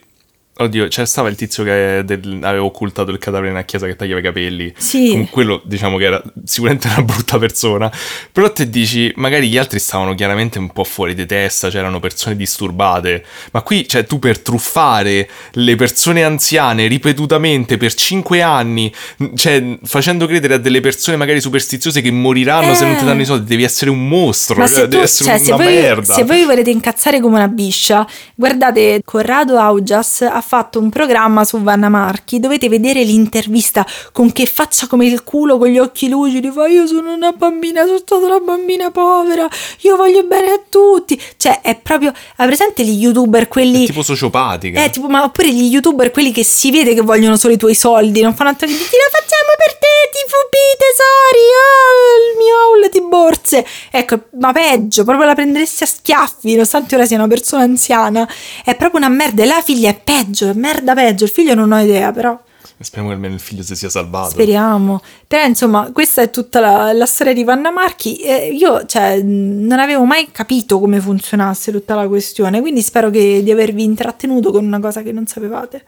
Oddio, c'è stava il tizio che del- aveva occultato il cadavere nella chiesa che tagliava i capelli. Sì. Con quello, diciamo che era sicuramente una brutta persona. Però te dici, magari gli altri stavano chiaramente un po' fuori di testa, c'erano persone disturbate. Ma qui, cioè, tu per truffare le persone anziane ripetutamente per cinque anni, cioè, facendo credere a delle persone magari superstiziose che moriranno se non ti Eh. danno i soldi, devi essere un mostro. Ma cioè, se, tu, devi essere cioè, se, una voi, merda. se voi vi volete incazzare come una biscia, guardate, Corrado Augias ha fatto un programma su Vanna Marchi, dovete vedere l'intervista con che faccia come il culo, con gli occhi lucidi, fa io sono una bambina, sono stata una bambina povera, io voglio bene a tutti. Cioè, è proprio, ha presente gli youtuber, quelli... È tipo sociopatica. Eh, tipo, ma oppure gli youtuber, quelli che si vede che vogliono solo i tuoi soldi, non fanno altro che dire ti lo facciamo per te, TVP, tesori, oh, il mio haul di borse. Ecco, ma peggio, proprio la prenderesti a schiaffi, nonostante ora sia una persona anziana. È proprio una merda, e la figlia è peggio, è merda peggio, il figlio non ho idea, però Speriamo che almeno il figlio si sia salvato. speriamo. Però insomma, questa è tutta la, la storia di Vanna Marchi. Eh, io, cioè, non avevo mai capito come funzionasse tutta la questione, quindi spero che, di avervi intrattenuto con una cosa che non sapevate.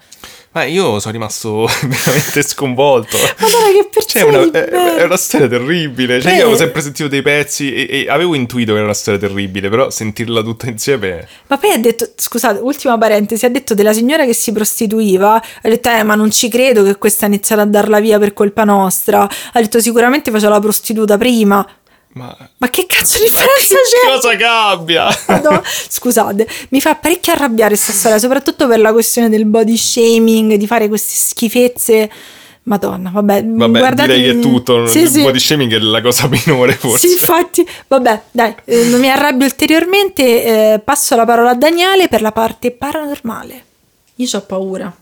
Ma io sono rimasto veramente sconvolto. Madonna, che Cioè, è persone una, è, una storia terribile. Cioè, io avevo sempre sentito dei pezzi e, e avevo intuito che era una storia terribile, però sentirla tutta insieme. Ma poi ha detto, scusate, ultima parentesi, ha detto della signora che si prostituiva, ha detto, eh, ma non ci credo che questa ha iniziato a darla via per colpa nostra. Ha detto, sicuramente faceva la prostituta prima. Ma Ma che cazzo di differenza c'è? cosa cambia? No, scusate, mi fa parecchio arrabbiare questa storia, soprattutto per la questione del body shaming, di fare queste schifezze. Madonna, vabbè, Vabbè, guardate... direi che è tutto. Sì, il sì. body shaming è la cosa minore, forse. Sì, infatti, vabbè, dai, eh, non mi arrabbio ulteriormente, eh, passo la parola a Daniele per la parte paranormale. Io ho paura,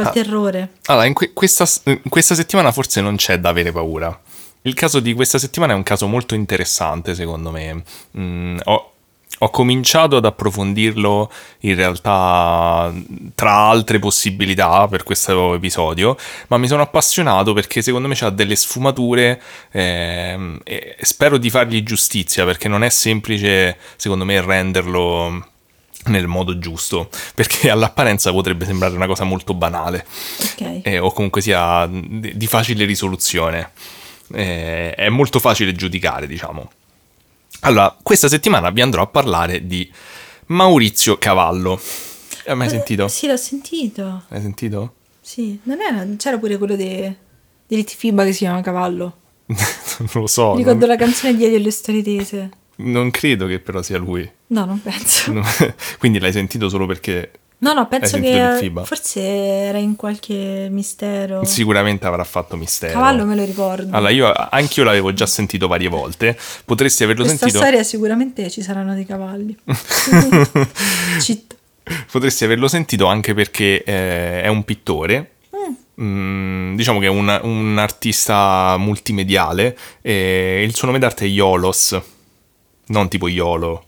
ho il Ah. terrore. Allora, in que- questa, in questa settimana forse non c'è da avere paura. Il caso di questa settimana è un caso molto interessante, secondo me. Mm, ho, ho cominciato ad approfondirlo in realtà tra altre possibilità per questo episodio, ma mi sono appassionato perché secondo me ha delle sfumature ehm, e spero di fargli giustizia perché non è semplice, secondo me, renderlo nel modo giusto, perché all'apparenza potrebbe sembrare una cosa molto banale Ok. eh, o comunque sia di, di facile risoluzione. Eh, è molto facile giudicare, diciamo. Allora, questa settimana vi andrò a parlare di Maurizio Cavallo. Hai mai sentito? Eh, Sì, l'ho sentito. Hai sentito? Sì, non era, c'era pure quello de, di Litfiba che si chiama Cavallo. non lo so. Ricordo non, la canzone di Elio e le storie tese. Non credo che però sia lui. No, non penso. No, Quindi l'hai sentito solo perché No, no, penso che forse era in qualche mistero. sicuramente avrà fatto mistero. Cavallo me lo ricordo. Allora, io anch'io l'avevo già sentito varie volte. Potresti averlo Questa sentito. storia sicuramente ci saranno dei cavalli. Potresti averlo sentito anche perché eh, è un pittore. Mm. Mm, diciamo che è un, un artista multimediale. E il suo nome d'arte è Yolos, non tipo Yolo.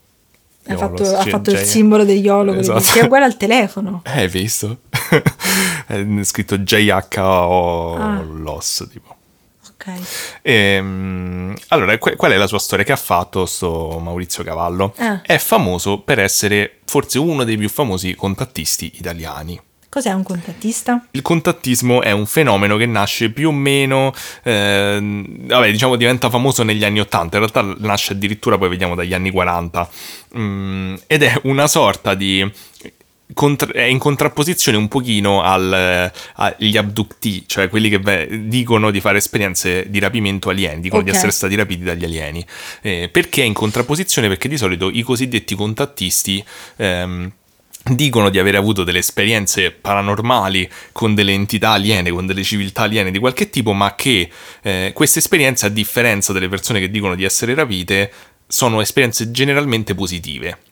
Ha Yolos, fatto, ha fatto il simbolo degli iolo, quello Esatto. che è uguale al telefono. Eh, hai visto? è scritto JHO Ah. Los, tipo. Ok. Ehm, allora, que- qual è la sua storia che ha fatto sto Maurizio Cavallo? Eh. È famoso per essere forse uno dei più famosi contattisti italiani. Cos'è un contattista? Il contattismo è un fenomeno che nasce più o meno, ehm, vabbè, diciamo diventa famoso negli anni 80, in realtà nasce addirittura poi vediamo dagli anni 40, Mm, ed è una sorta di... contra- è in contrapposizione un pochino al, eh, agli abductee, cioè quelli che ve- dicono di fare esperienze di rapimento alieni, dicono di Ok. essere stati rapiti dagli alieni. Eh, perché è in contrapposizione? Perché di solito i cosiddetti contattisti ehm, dicono di aver avuto delle esperienze paranormali con delle entità aliene, con delle civiltà aliene di qualche tipo, ma che eh, queste esperienze, a differenza delle persone che dicono di essere rapite, sono esperienze generalmente positive.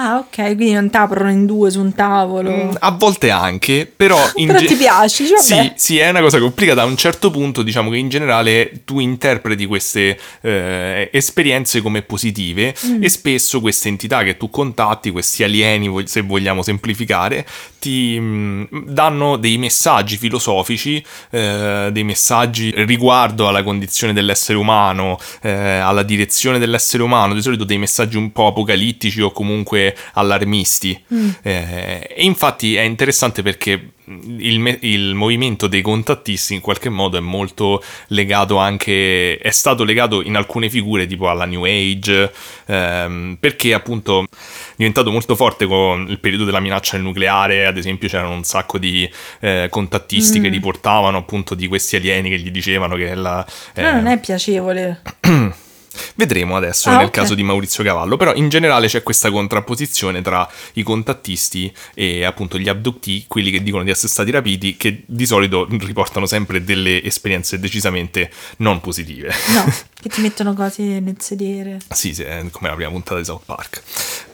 Ah, ok, quindi non t'aprono in due su un tavolo. Mm, a volte anche, però... In Però ge- ti piaci, vabbè. Sì, sì, è una cosa complicata. A un certo punto, diciamo che in generale tu interpreti queste eh, esperienze come positive Mm. e spesso queste entità che tu contatti, questi alieni, se vogliamo semplificare, ti mm, danno dei messaggi filosofici, eh, dei messaggi riguardo alla condizione dell'essere umano, eh, alla direzione dell'essere umano, di solito dei messaggi un po' apocalittici o comunque allarmisti. Eh, e infatti è interessante perché il, me- il movimento dei contattisti in qualche modo è molto legato anche, è stato legato in alcune figure tipo alla New Age, ehm, perché appunto è diventato molto forte con il periodo della minaccia del nucleare, ad esempio c'erano un sacco di eh, contattisti che riportavano appunto di questi alieni che gli dicevano che la... Eh, non è piacevole. Vedremo adesso Ah, nel ok. caso di Maurizio Cavallo, però in generale c'è questa contrapposizione tra i contattisti e appunto gli abductee, quelli che dicono di essere stati rapiti, che di solito riportano sempre delle esperienze decisamente non positive. No, che ti mettono cose nel sedere. sì, sì, come la prima puntata di South Park.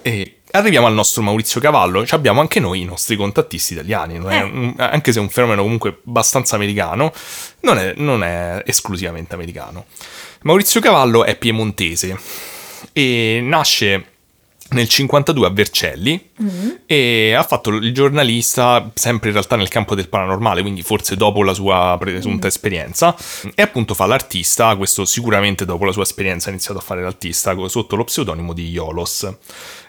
E arriviamo al nostro Maurizio Cavallo, abbiamo anche noi i nostri contattisti italiani, Eh. un- anche se è un fenomeno comunque abbastanza americano, non è, non è esclusivamente americano. Maurizio Cavallo è piemontese e nasce nel 52 a Vercelli e ha fatto il giornalista sempre in realtà nel campo del paranormale, quindi forse dopo la sua presunta esperienza e appunto fa l'artista, questo sicuramente dopo la sua esperienza ha iniziato a fare l'artista sotto lo pseudonimo di Iolos.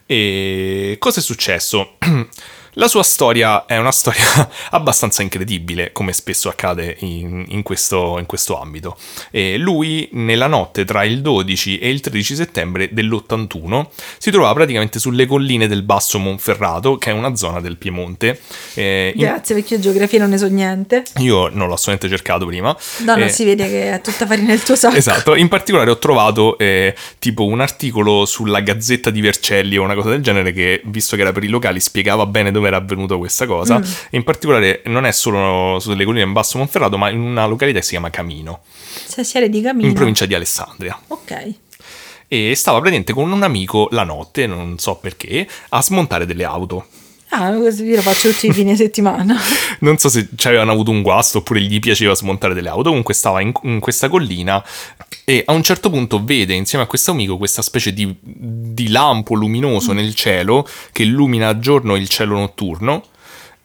E cosa è successo? La sua storia è una storia abbastanza incredibile, come spesso accade in, in questo, in questo ambito. E lui, nella notte tra il 12 e il 13 settembre dell'81, si trovava praticamente sulle colline del Basso Monferrato, che è una zona del Piemonte. Eh, in- Grazie perché io geografia non ne so niente. io non l'ho assolutamente cercato prima. No, Eh, si vede che è tutta farina nel tuo sacco. Esatto, in particolare ho trovato eh, tipo un articolo sulla Gazzetta di Vercelli o una cosa del genere che, visto che era per i locali, spiegava bene dove era avvenuta questa cosa. E in particolare non è solo sulle colline in Basso Monferrato, ma in una località che si chiama Camino, Sassiere di camino. in provincia di Alessandria. Ok. E stava praticamente con un amico la notte, non so perché, a smontare delle auto. Ah, così lo faccio tutti i fine settimana. Non so se ci avevano avuto un guasto oppure gli piaceva smontare delle auto. Comunque stava in, in questa collina e a un certo punto vede insieme a questo amico questa specie di, di lampo luminoso nel cielo che illumina a giorno il cielo notturno.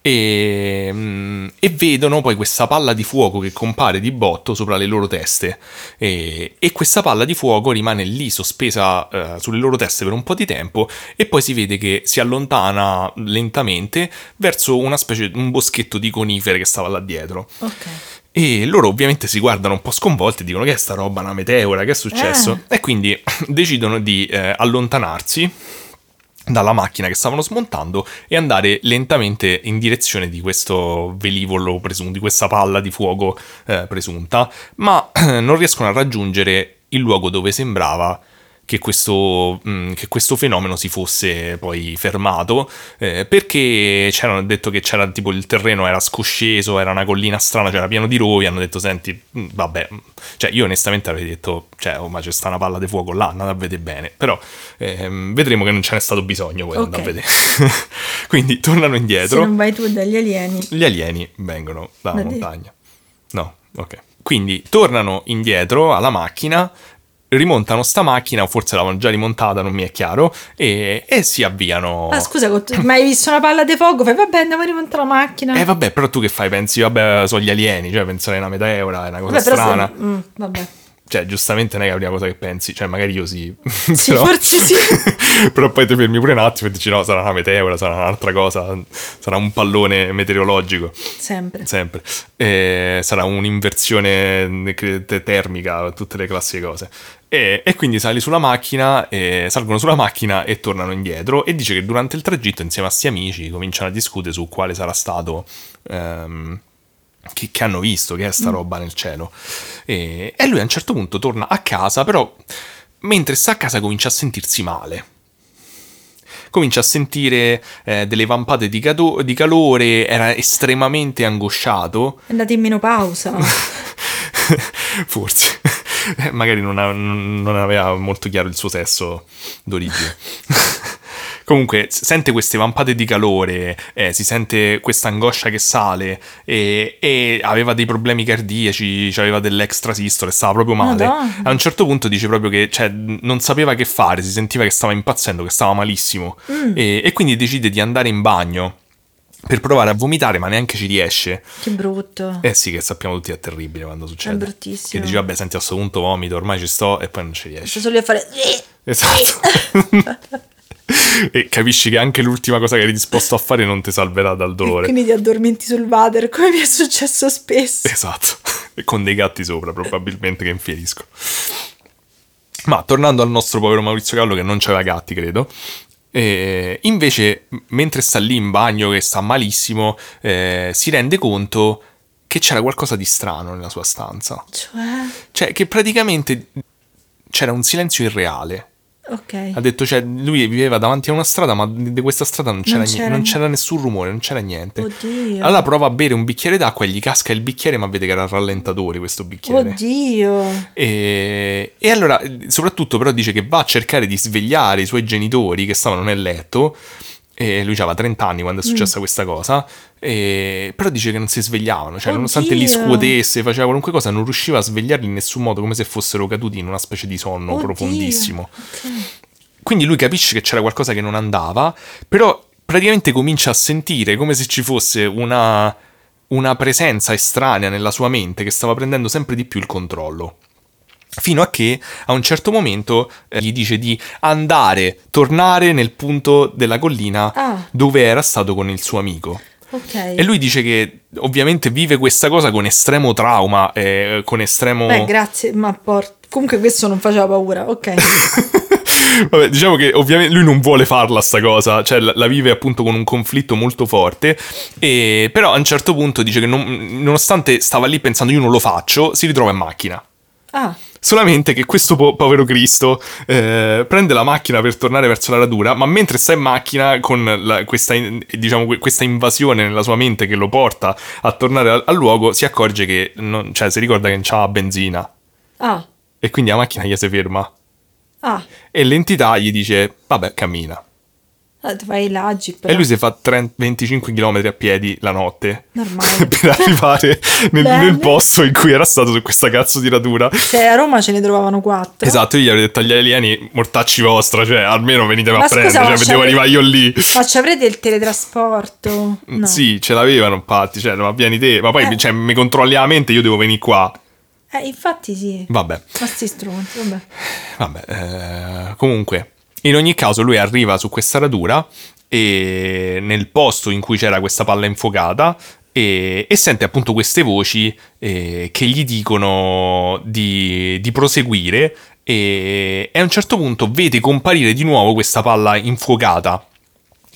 E, mm, e vedono poi questa palla di fuoco che compare di botto sopra le loro teste. E, e questa palla di fuoco rimane lì sospesa eh, sulle loro teste per un po' di tempo e poi si vede che si allontana lentamente verso una specie un boschetto di conifere che stava là dietro. Ok. e loro ovviamente si guardano un po' sconvolti dicono che è sta roba una meteora che è successo? E quindi decidono di eh, allontanarsi dalla macchina che stavano smontando e andare lentamente in direzione di questo velivolo presunto, di questa palla di fuoco eh, presunta, ma non riescono a raggiungere il luogo dove sembrava che questo, mh, che questo fenomeno si fosse poi fermato eh, perché c'erano detto che c'era tipo il terreno era scosceso, era una collina strana, c'era pieno di rovi, hanno detto senti, mh, vabbè, cioè io onestamente avrei detto, cioè, oh, ma c'è sta una palla di fuoco là, andate a vedere bene, però ehm, vedremo che non ce n'è stato bisogno poi Ok. andare a vedere. Quindi tornano Se indietro, non vai tu dagli alieni. gli alieni vengono dalla Da montagna. No, ok. Quindi tornano indietro alla macchina, rimontano sta macchina, o forse l'avevano già rimontata, non mi è chiaro, e, e si avviano. Ah, scusa, ma hai visto una palla di fuoco? Fai, vabbè, andiamo a rimontare la macchina. Eh vabbè, però tu che fai? Pensi, vabbè, sono gli alieni, cioè pensare a una meteora, è una cosa Vabbè, strana. se- mm, vabbè. Cioè, giustamente non è la prima cosa che pensi, cioè magari io sì. Sì, Però- forse sì. però poi ti fermi pure un attimo e dici no, sarà una meteora, sarà un'altra cosa, sarà un pallone meteorologico. Sempre. sempre. Eh, sarà un'inversione te- termica, tutte le classiche cose. E, e quindi sali sulla macchina, e salgono sulla macchina e tornano indietro. E dice che durante il tragitto, insieme a sti amici, cominciano a discutere su quale sarà stato. ehm, che, che hanno visto, che è sta roba nel cielo. E, e lui a un certo punto torna a casa, però mentre sta a casa comincia a sentirsi male. comincia a sentire eh, delle vampate di, cado- di calore, era estremamente angosciato. È andato in menopausa. Forse. Magari non, ha- non aveva molto chiaro il suo sesso d'origine. Comunque sente queste vampate di calore, eh, si sente questa angoscia che sale e, e aveva dei problemi cardiaci, aveva dell'extrasistole, stava proprio male. Madonna. A un certo punto dice proprio che cioè, non sapeva che fare, si sentiva che stava impazzendo, che stava malissimo Mm. e, e quindi decide di andare in bagno per provare a vomitare, ma neanche ci riesce. Che brutto. Eh sì, che sappiamo tutti è terribile quando succede. È bruttissimo. Che dici, vabbè, senti, a questo punto vomito, ormai ci sto e poi non ci riesci. Sto solo a fare... Esatto. e capisci che anche l'ultima cosa che eri disposto a fare non ti salverà dal dolore. Quindi ti addormenti sul water, come mi è successo spesso. Esatto. E con dei gatti sopra, probabilmente, che infieriscono. Ma tornando al nostro povero Maurizio Gallo, che non c'aveva gatti, credo. Eh, invece, mentre sta lì in bagno, che sta malissimo, eh, si rende conto che c'era qualcosa di strano nella sua stanza. Cioè... Cioè, che praticamente c'era un silenzio irreale. Ok. Ha detto, cioè, lui viveva davanti a una strada, ma di questa strada non c'era, Non c'era non niente. c'era nessun rumore, non c'era niente. Oddio. Allora prova a bere un bicchiere d'acqua e gli casca il bicchiere, ma vede che era rallentatore questo bicchiere. Oddio. E, e allora, soprattutto, però, dice che va a cercare di svegliare i suoi genitori che stavano nel letto. E lui aveva 30 anni quando è successa Mm. questa cosa. e- però dice che non si svegliavano. Cioè, nonostante li Oddio. scuotesse, faceva qualunque cosa, non riusciva a svegliarli in nessun modo, come se fossero caduti in una specie di sonno Oddio. profondissimo. Ok. Quindi lui capisce che c'era qualcosa che non andava, però praticamente comincia a sentire come se ci fosse una, una presenza estranea nella sua mente che stava prendendo sempre di più il controllo. Fino a che a un certo momento eh, gli dice di andare, tornare nel punto della collina Ah. dove era stato con il suo amico. Ok. E lui dice che ovviamente vive questa cosa con estremo trauma, eh, con estremo... Beh, grazie, ma por... Comunque questo non faceva paura, ok. Vabbè, diciamo che ovviamente lui non vuole farla sta cosa, cioè la, la vive appunto con un conflitto molto forte, e, però a un certo punto dice che non- nonostante stava lì pensando io non lo faccio, si ritrova in macchina. Ah, Solamente che questo po- povero Cristo eh, prende la macchina per tornare verso la radura, ma mentre sta in macchina con la- questa, in- diciamo, que- questa invasione nella sua mente che lo porta a tornare al, al luogo, si accorge che non- cioè, si ricorda che non c'ha benzina ah, e quindi la macchina gli si ferma. ah. E l'entità gli dice, vabbè, cammina. Ah, ti fai i laggi, però. E lui si fa 30 25 km a piedi la notte Normale. per arrivare nel, nel posto in cui era stato su questa cazzo di radura. Se a Roma ce ne trovavano quattro. Esatto, io gli avrei detto agli alieni, mortacci vostra, cioè almeno venitemi Ma a scusa, prendere, cioè avre- arrivare io lì. Ma ci avrete il teletrasporto? No. Sì, ce l'avevano infatti, cioè, ma vieni te, ma poi Eh. cioè, mi controlli la mente, io devo venire qua. Eh, infatti sì. Vabbè, Ma sti strumenti, vabbè. vabbè, eh, comunque, in ogni caso lui arriva su questa radura e nel posto in cui c'era questa palla infuocata e, e sente appunto queste voci eh, che gli dicono di, di proseguire e, e a un certo punto vede comparire di nuovo questa palla infuocata.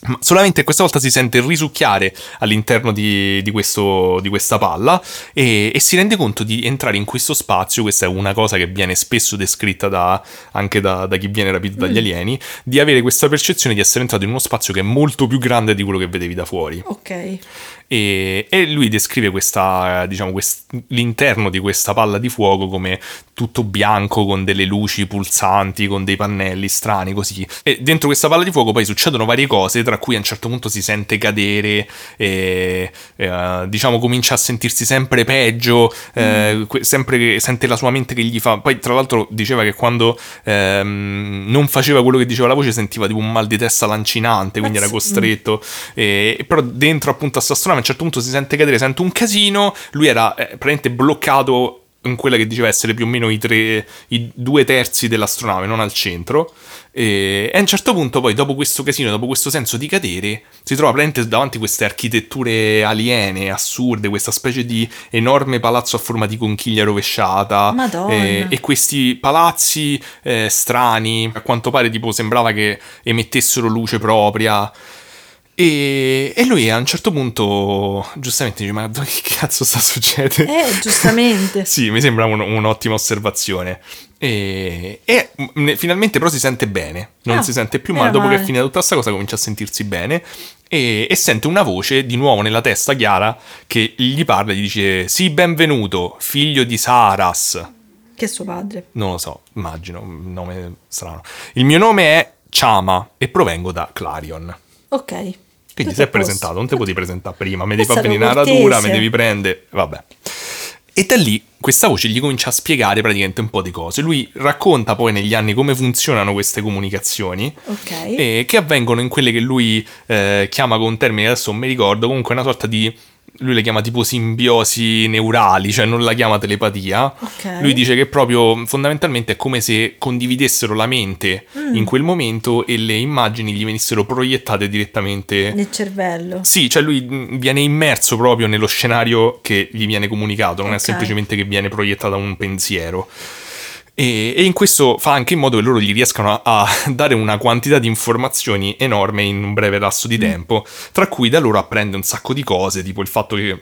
Ma solamente questa volta si sente risucchiare all'interno di, di questo- di questa palla e, e si rende conto di entrare in questo spazio, questa è una cosa che viene spesso descritta da- anche da, da chi viene rapito dagli alieni, di avere questa percezione di essere entrato in uno spazio che è molto più grande di quello che vedevi da fuori. Ok. E, e lui descrive questa, diciamo, quest- l'interno di questa palla di fuoco come tutto bianco con delle luci pulsanti, con dei pannelli strani così. E dentro questa palla di fuoco poi succedono varie cose, tra cui a un certo punto si sente cadere, e, eh, diciamo comincia a sentirsi sempre peggio, eh, que- sempre sente la sua mente che gli fa... Poi tra l'altro diceva che quando ehm, non faceva quello che diceva la voce sentiva tipo un mal di testa lancinante, quindi era Mazza- costretto. E, però dentro appunto a sta strada a un certo punto si sente cadere, sente un casino, lui era eh, praticamente bloccato in quella che diceva essere più o meno i, tre, i due terzi dell'astronave, non al centro. E, a un certo punto, poi, dopo questo casino, dopo questo senso di cadere, si trova praticamente davanti a queste architetture aliene, assurde, questa specie di enorme palazzo a forma di conchiglia rovesciata. Madonna. E, e questi palazzi eh, strani, a quanto pare, tipo, sembrava che emettessero luce propria. E, e lui a un certo punto giustamente dice ma che cazzo sta succedendo? Eh, giustamente. sì, mi sembra un- un'ottima osservazione. E, e, finalmente però si sente bene, non Ah, si sente più male, dopo che è male. finita tutta questa cosa comincia a sentirsi bene e, e sente una voce di nuovo nella testa chiara che gli parla e gli dice sì benvenuto, figlio di Saras. Che è suo padre. Non lo so, immagino, un nome strano. Il mio nome è Chama e provengo da Clarion. Ok. Quindi Tutto si è presentato, non te potevi presentare prima, mi devi far venire la radura, mi devi prendere, vabbè. E da lì questa voce gli comincia a spiegare praticamente un po' di cose. Lui racconta poi negli anni come funzionano queste comunicazioni, Ok. eh, che avvengono in quelle che lui eh, chiama con un termine, adesso non mi ricordo, comunque una sorta di... Lui le chiama tipo simbiosi neurali, cioè non la chiama telepatia. Ok. Lui dice che proprio fondamentalmente è come se condividessero la mente Mm. in quel momento e le immagini gli venissero proiettate direttamente Nel cervello. sì, cioè lui mh, viene immerso proprio nello scenario che gli viene comunicato, non è Ok. semplicemente che viene proiettato un pensiero. E, e in questo fa anche in modo che loro gli riescano a, a dare una quantità di informazioni enorme in un breve lasso di tempo, tra cui da loro apprende un sacco di cose, tipo il fatto che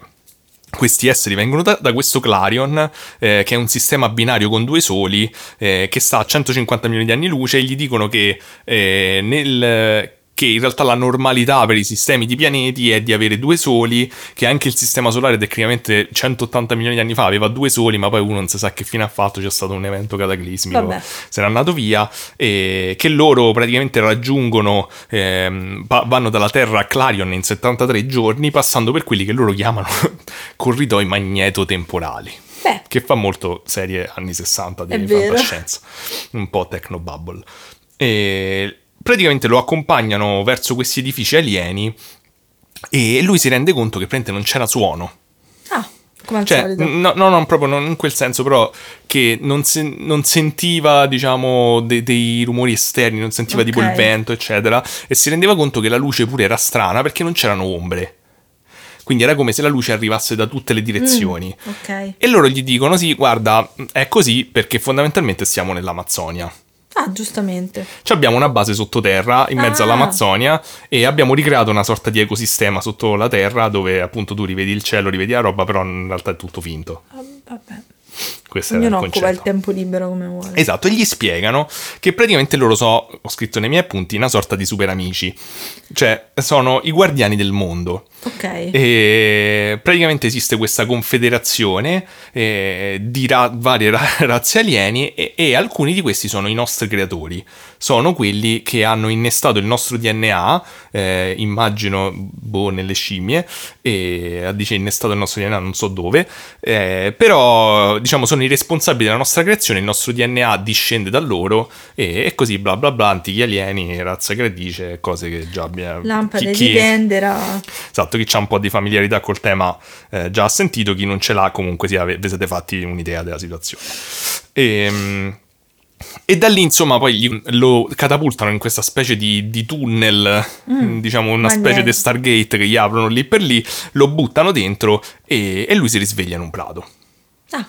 questi esseri vengono da, da questo Clarion, eh, che è un sistema binario con due soli, eh, che sta a 150 milioni di anni luce, e gli dicono che, eh, nel- che in realtà la normalità per i sistemi di pianeti è di avere due soli, che anche il sistema solare tecnicamente 180 milioni di anni fa aveva due soli, ma poi uno non si sa che fine ha fatto, c'è stato un evento cataclismico, Vabbè. se n'è andato via, e che loro praticamente raggiungono, ehm, va- vanno dalla Terra a Clarion in 73 giorni, passando per quelli che loro chiamano corridoi magnetotemporali. Beh, Che fa molto serie anni 60 È di fantascienza, un po' technobubble. E praticamente lo accompagnano verso questi edifici alieni e lui si rende conto che praticamente non c'era suono. ah, come al Cioè, solito. no, no, non proprio non in quel senso, però che non, sen- non sentiva, diciamo, de- dei rumori esterni, non sentiva tipo il vento, eccetera, e si rendeva conto che la luce pure era strana perché non c'erano ombre. Quindi era come se la luce arrivasse da tutte le direzioni. Ok. E loro gli dicono: Sì, guarda, è così perché fondamentalmente siamo nell'Amazzonia. Ah, giustamente. Ci abbiamo una base sottoterra in mezzo Ah. all'Amazzonia e abbiamo ricreato una sorta di ecosistema sotto la terra dove appunto tu rivedi il cielo, rivedi la roba, però in realtà è tutto finto. Ah, Vabbè. Questo era il Ognuno occupa concetto. il tempo libero come vuole. Esatto, e gli spiegano che praticamente loro so, ho scritto nei miei appunti, una sorta di super amici. Cioè, sono i guardiani del mondo. Ok. E praticamente esiste questa confederazione eh, di ra- varie ra- razze alieni e, e alcuni di questi sono i nostri creatori. Sono quelli che hanno innestato il nostro DNA, eh, immagino, boh, nelle scimmie, e dice innestato il nostro DNA non so dove, eh, però diciamo sono i responsabili della nostra creazione, il nostro DNA discende da loro e, e così bla bla bla, antichi alieni, razza gradice, cose che già abbiamo... Lampade chi- di Pendera. Esatto, chi ha un po' di familiarità col tema eh, già ha sentito, chi non ce l'ha comunque sia, vi siete fatti un'idea della situazione. E, e da lì insomma poi lo catapultano in questa specie di, di tunnel, Mm, diciamo una specie niente. di Stargate che gli aprono lì per lì, lo buttano dentro e, e lui si risveglia in un prato. Ah,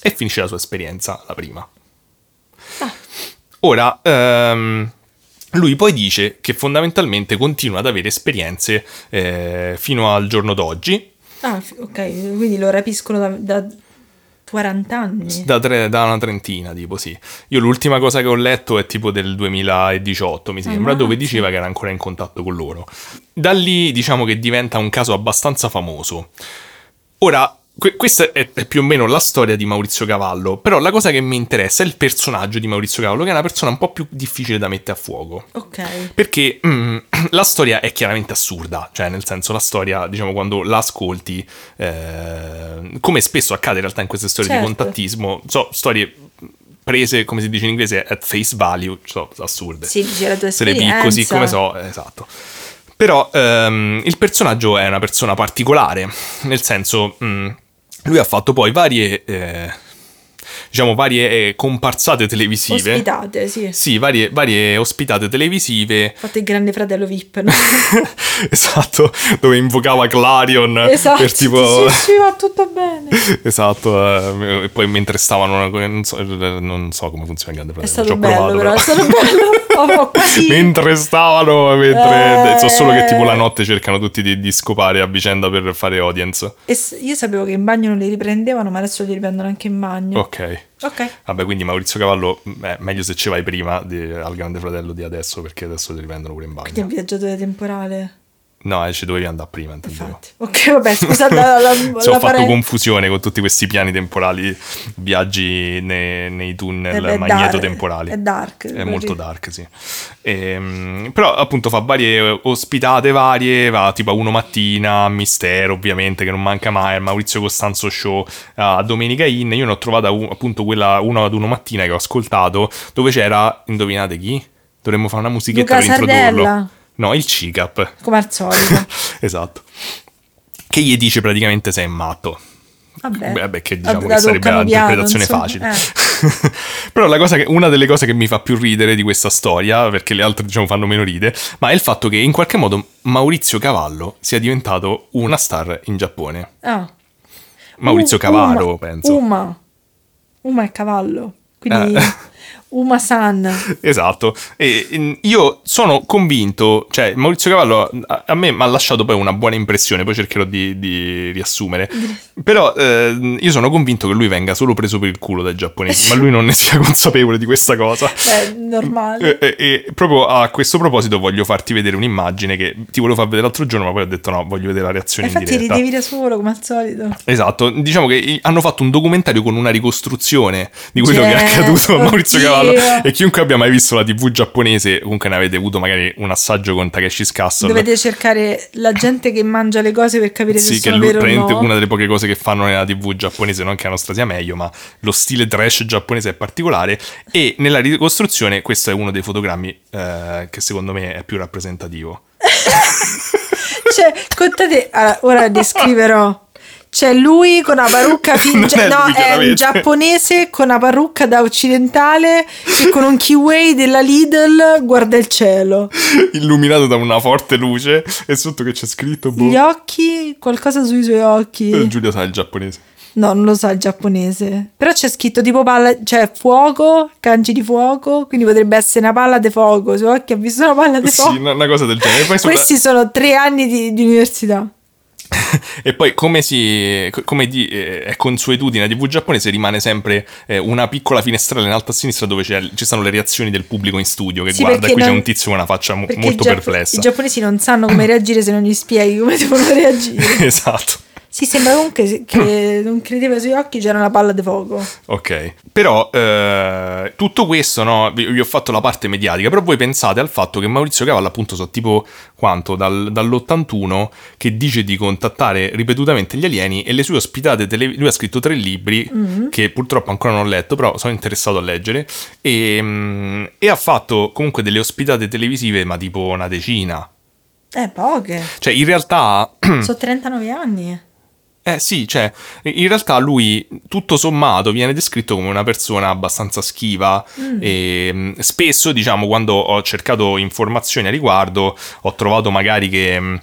E finisce la sua esperienza, la prima. Ah. Ora, ehm, lui poi dice che fondamentalmente continua ad avere esperienze eh, fino al giorno d'oggi, ah, ok, quindi lo rapiscono da, da 40 anni. da, tre- da una trentina, tipo sì. Io l'ultima cosa che ho letto è tipo del 2018, mi sembra, dove Ammazza. diceva che era ancora in contatto con loro. Da lì diciamo che diventa un caso abbastanza famoso. Ora, que- questa è, è più o meno la storia di Maurizio Cavallo, però la cosa che mi interessa è il personaggio di Maurizio Cavallo, che è una persona un po' più difficile da mettere a fuoco. Ok. Perché mm, la storia è chiaramente assurda, cioè nel senso la storia, diciamo, quando la ascolti, eh, come spesso accade in realtà in queste storie di Certo. contattismo, so, storie prese, come si dice in inglese, at face value, so, assurde. Sì, dici la tua Se le esperienza. così come so, esatto. Però ehm, il personaggio è una persona particolare, nel senso, mm, lui ha fatto poi varie, eh, diciamo, varie eh, comparsate televisive. Ospitate, sì. Sì, varie, varie ospitate televisive. Fatto il grande fratello VIP, no? esatto, dove invocava Clarion esatto. per tipo... Sì, sì, va tutto bene. esatto, eh, e poi mentre stavano, non so, non so come funziona il grande È fratello, ci stato bello, provato, però, però. è stato bello. ho, quasi... mentre stavano, mentre... Eh. so solo che tipo la notte cercano tutti di, di scopare a vicenda per fare audience. E io sapevo che in bagno non li riprendevano, ma adesso li riprendono anche in bagno. Ok. Ok. Vabbè, quindi Maurizio Cavallo, è meglio se ci vai prima di- al Grande Fratello di adesso, perché adesso ti riprendono pure in Quindi è un bagno. viaggiatore temporale. No, ci dovevi andare prima, intendevo. Infatti. Ok, vabbè, scusate la, la, Ci ho fatto confusione con tutti questi piani temporali, viaggi ne- nei tunnel Eh magnetotemporali. dark, è dark, È molto dark, sì. Ehm, però appunto fa varie ospitate varie, va tipo a uno mattina, Mistero ovviamente che non manca mai, al Maurizio Costanzo Show, a Domenica In. Io ne ho trovata un- appunto quella uno ad uno mattina che ho ascoltato dove c'era, indovinate chi? Dovremmo fare una musichetta Luca per introdurlo. No, il CICAP. Come al solito. esatto. Che gli dice praticamente sei matto. Vabbè. Beh, che diciamo che sarebbe l'interpretazione piano, facile. Eh. Però la cosa che- una delle cose che mi fa più ridere di questa storia, perché le altre diciamo fanno meno ridere, ma è il fatto che in qualche modo Maurizio Cavallo sia diventato una star in Giappone. Ah. Maurizio Uma, penso. Uma. Uma è cavallo. Quindi Eh. Uma-san. Esatto, e io sono convinto, cioè Maurizio Cavallo a, a me mi ha lasciato poi una buona impressione, poi cercherò di, di riassumere, però eh, io sono convinto che lui venga solo preso per il culo dai giapponesi, ma lui non ne sia consapevole di questa cosa. Beh, normale. E, e- e proprio a questo proposito voglio farti vedere un'immagine che ti volevo far vedere l'altro giorno, ma poi ho detto no, voglio vedere la reazione in Infatti diretta. ridevi da solo, come al solito. Esatto, diciamo che hanno fatto un documentario con una ricostruzione di quello che è Cioè, accaduto a Maurizio oddio. Cavallo e chiunque abbia mai visto la TV giapponese, comunque ne avete avuto magari un assaggio con Takeshi's Castle. Dovete cercare la gente che mangia le cose per capire se Sì, che sono vere o no. una delle poche cose che fanno nella TV giapponese, non che la nostra sia meglio, ma lo stile trash giapponese è particolare e nella ricostruzione questo è uno dei fotogrammi eh, che secondo me è più rappresentativo. Cioè, contate, allora, ora descriverò. C'è lui con una parrucca Non finta, è no, lui, è un giapponese con una parrucca da occidentale che con un keyway della Lidl guarda il cielo. Illuminato da una forte luce e sotto che c'è scritto boh, Gli occhi, qualcosa sui suoi eh, occhi. Giulio sa il giapponese. No, non lo sa il giapponese. Però c'è scritto tipo palla, cioè fuoco, kanji di fuoco, quindi potrebbe essere una palla di fuoco. Sui occhi ha visto una palla di fuoco. Sì, una, cosa del genere. Poi, sopra- Questi sono tre anni di, di università. e poi come, si, come di- eh, è consuetudine a TV giapponese rimane sempre eh, una piccola finestrella in alto a sinistra dove c'è- ci stanno le reazioni del pubblico in studio che Sì, guarda e qui c'è non- un tizio con una faccia mo- molto giappo- perplessa. i giapponesi non sanno come reagire se non gli spieghi come devono reagire. esatto. Sì, sembra comunque che non credeva ai suoi occhi c'era una palla di fuoco. Ok, però eh, tutto questo, no, vi, vi ho fatto la parte mediatica, però voi pensate al fatto che Maurizio Cavallo appunto so tipo quanto, dal- dall'81 che dice di contattare ripetutamente gli alieni e le sue ospitate, tele- lui ha scritto tre libri che purtroppo ancora non ho letto, però sono interessato a leggere e, mm, e ha fatto comunque delle ospitate televisive ma tipo una decina. Eh, poche. Cioè in realtà... Sono 39 anni. Eh sì, cioè, in realtà lui, tutto sommato, viene descritto come una persona abbastanza schiva e mh, spesso, diciamo, quando ho cercato informazioni a riguardo, ho trovato magari che... mh,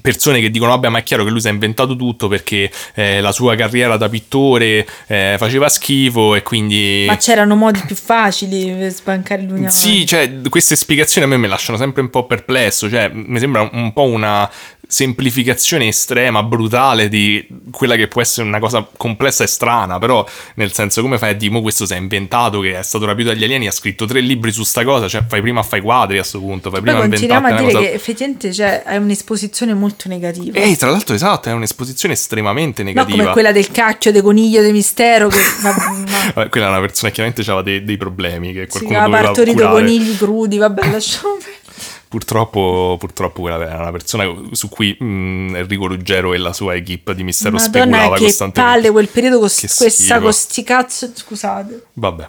Persone che dicono, vabbè, ma è chiaro che lui si è inventato tutto perché eh, la sua carriera da pittore eh, faceva schifo e quindi... Ma c'erano modi più facili per spancare l'unione. Sì, cioè, queste spiegazioni a me mi lasciano sempre un po' perplesso, cioè, mi sembra un po' una semplificazione estrema, brutale di quella che può essere una cosa complessa e strana, però nel senso come fai a dire, "Mo questo si è inventato che è stato rapito dagli alieni, ha scritto tre libri su sta cosa, cioè fai prima a fai quadri a sto punto, fai prima a continuiamo a dire cosa... che effettivamente cioè, è un'esposizione molto negativa. Ehi, tra l'altro esatto, è un'esposizione estremamente no, negativa. come quella del cacchio dei coniglio di mistero che Vabbè, quella è una persona che chiaramente aveva dei, dei problemi che qualcuno aveva doveva partorito curare. conigli crudi, vabbè, lasciamo perdere. Purtroppo, purtroppo quella è una persona su cui mh, Enrico Ruggero e la sua equipe di mistero Madonna, speculava che costantemente. palle quel periodo con questa schifo. con sti cazzo, scusate. Vabbè,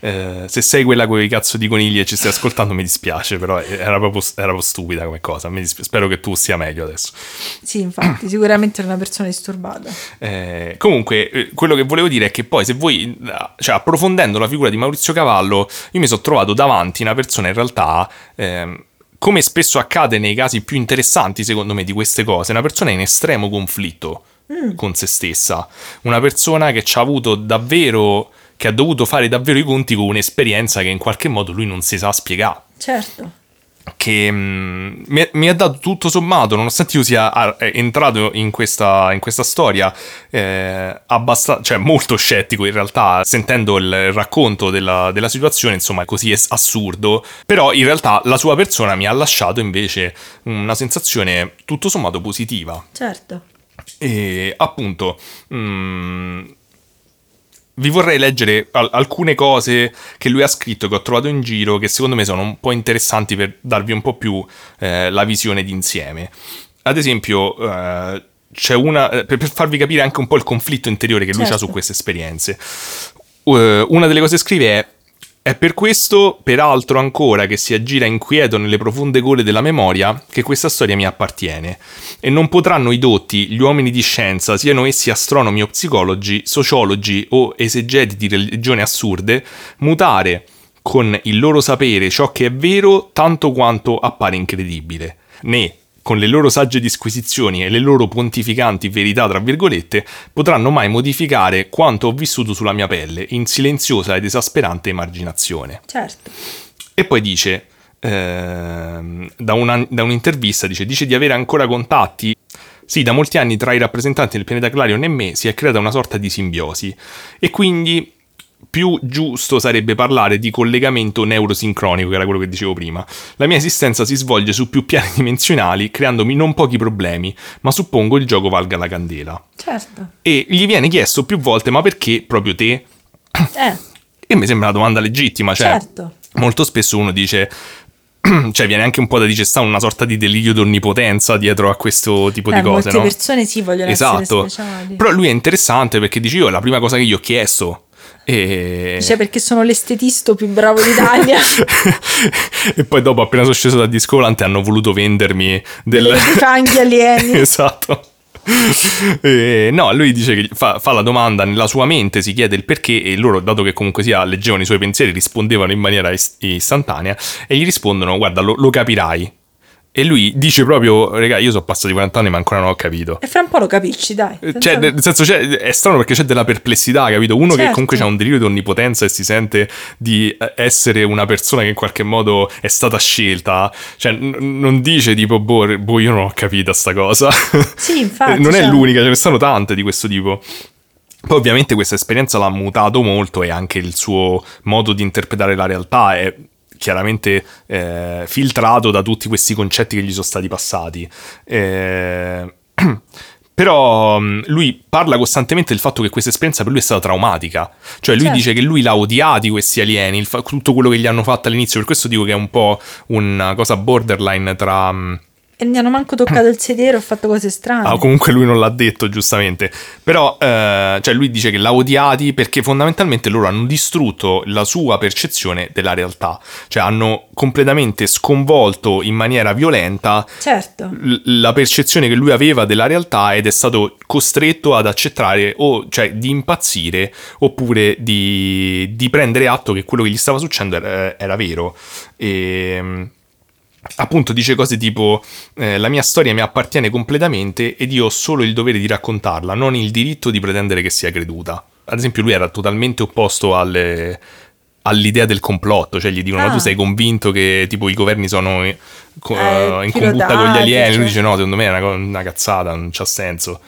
Eh, se sei quella con i cazzo di conigli e ci stai ascoltando mi dispiace, però era proprio, era proprio stupida come cosa. Spero che tu stia meglio adesso. Sì, infatti, sicuramente era una persona disturbata. Eh, comunque, eh, quello che volevo dire è che poi, se voi, eh, cioè, approfondendo la figura di Maurizio Cavallo, io mi sono trovato davanti una persona in realtà. ehm, come spesso accade nei casi più interessanti, secondo me, di queste cose, una persona in estremo conflitto con se stessa, una persona che ci ha avuto davvero che ha dovuto fare davvero i conti con un'esperienza che in qualche modo lui non si sa spiegare. Certo. Che mm, mi, mi ha dato tutto sommato, nonostante io sia ah, eh, entrato in questa, in questa storia eh, abbastanza, cioè molto scettico in realtà, sentendo il racconto della, della situazione, insomma, così es- assurdo. Però in realtà la sua persona mi ha lasciato invece una sensazione tutto sommato positiva. Certo. E appunto, mm, vi vorrei leggere al- alcune cose che lui ha scritto, che ho trovato in giro, che secondo me sono un po' interessanti per darvi un po' più eh, la visione d'insieme. Ad esempio, eh, c'è una. eh, Per, per farvi capire anche un po' il conflitto interiore che lui ha Certo. su queste esperienze. Eh, una delle cose che scrive è. È per questo, peraltro ancora, che si aggira inquieto nelle profonde gole della memoria, che questa storia mi appartiene. E non potranno i dotti, gli uomini di scienza, siano essi astronomi o psicologi, sociologi o esegeti di religioni assurde, mutare con il loro sapere ciò che è vero tanto quanto appare incredibile, né con le loro sagge disquisizioni e le loro pontificanti verità, tra virgolette, potranno mai modificare quanto ho vissuto sulla mia pelle, in silenziosa ed esasperante emarginazione. Certo. E poi dice, ehm, da, una- da un'intervista, dice, dice di avere ancora contatti. Sì, da molti anni tra i rappresentanti del pianeta Clarion e me si è creata una sorta di simbiosi. E quindi più giusto sarebbe parlare di collegamento neurosincronico, che era quello che dicevo prima. La mia esistenza si svolge su più piani dimensionali, creandomi non pochi problemi, ma suppongo il gioco valga la candela. Certo. E gli viene chiesto più volte, ma perché proprio te? Eh, E mi sembra una domanda legittima, cioè certo. molto spesso uno dice cioè viene anche un po' da dire sta una sorta di delirio d'onnipotenza dietro a questo tipo Eh, di cose, molte no? persone sì vogliono Esatto. essere speciali. Però lui è interessante perché dice io è la prima cosa che gli ho chiesto e... Dice perché sono l'estetisto più bravo d'Italia. e poi dopo appena sono sceso da disco volante hanno voluto vendermi del... dei fanghi alieni. esatto. Eh, no, lui dice che fa, fa la domanda nella sua mente, si chiede il perché e loro, dato che comunque sia leggevano i suoi pensieri, rispondevano in maniera ist- istantanea e gli rispondono guarda lo, lo capirai. E lui dice proprio, raga, io sono passati 40 anni ma ancora non ho capito. E fra un po' lo capisci, dai. senza- Cioè, nel senso, è strano perché c'è della perplessità, capito? Uno che Certo. comunque ha un delirio di onnipotenza e si sente di eh, essere una persona che in qualche modo è stata scelta, cioè n- non dice tipo, boh, boh, io non ho capito sta cosa. Sì, infatti, non è cioè- l'unica, ce ne stanno tante di questo tipo. Poi ovviamente questa esperienza l'ha mutato molto e anche il suo modo di interpretare la realtà è chiaramente eh, filtrato da tutti questi concetti che gli sono stati passati. Eh, Però mh, lui parla costantemente del fatto che questa esperienza per lui è stata traumatica. Cioè lui Certo. dice che lui l'ha odiati questi alieni, fa- tutto quello che gli hanno fatto all'inizio. Per questo dico che è un po' una cosa borderline tra... E mi hanno manco toccato il sedere, ho fatto cose strane. Ah, comunque lui non l'ha detto, giustamente. Però, eh, cioè, lui dice che l'ha odiati perché fondamentalmente loro hanno distrutto la sua percezione della realtà. Cioè, hanno completamente sconvolto in maniera violenta Certo. l- la percezione che lui aveva della realtà ed è stato costretto ad accettare o cioè di impazzire oppure di, di prendere atto che quello che gli stava succedendo era, era vero e appunto dice cose tipo eh, la mia storia mi appartiene completamente ed io ho solo il dovere di raccontarla non il diritto di pretendere che sia creduta ad esempio lui era totalmente opposto alle all'idea del complotto, cioè gli dicono ma Ah. tu sei convinto che tipo i governi sono eh, co- Eh, in combutta con gli alieni, lui cioè. dice no, secondo me è una, una cazzata, non c'ha senso.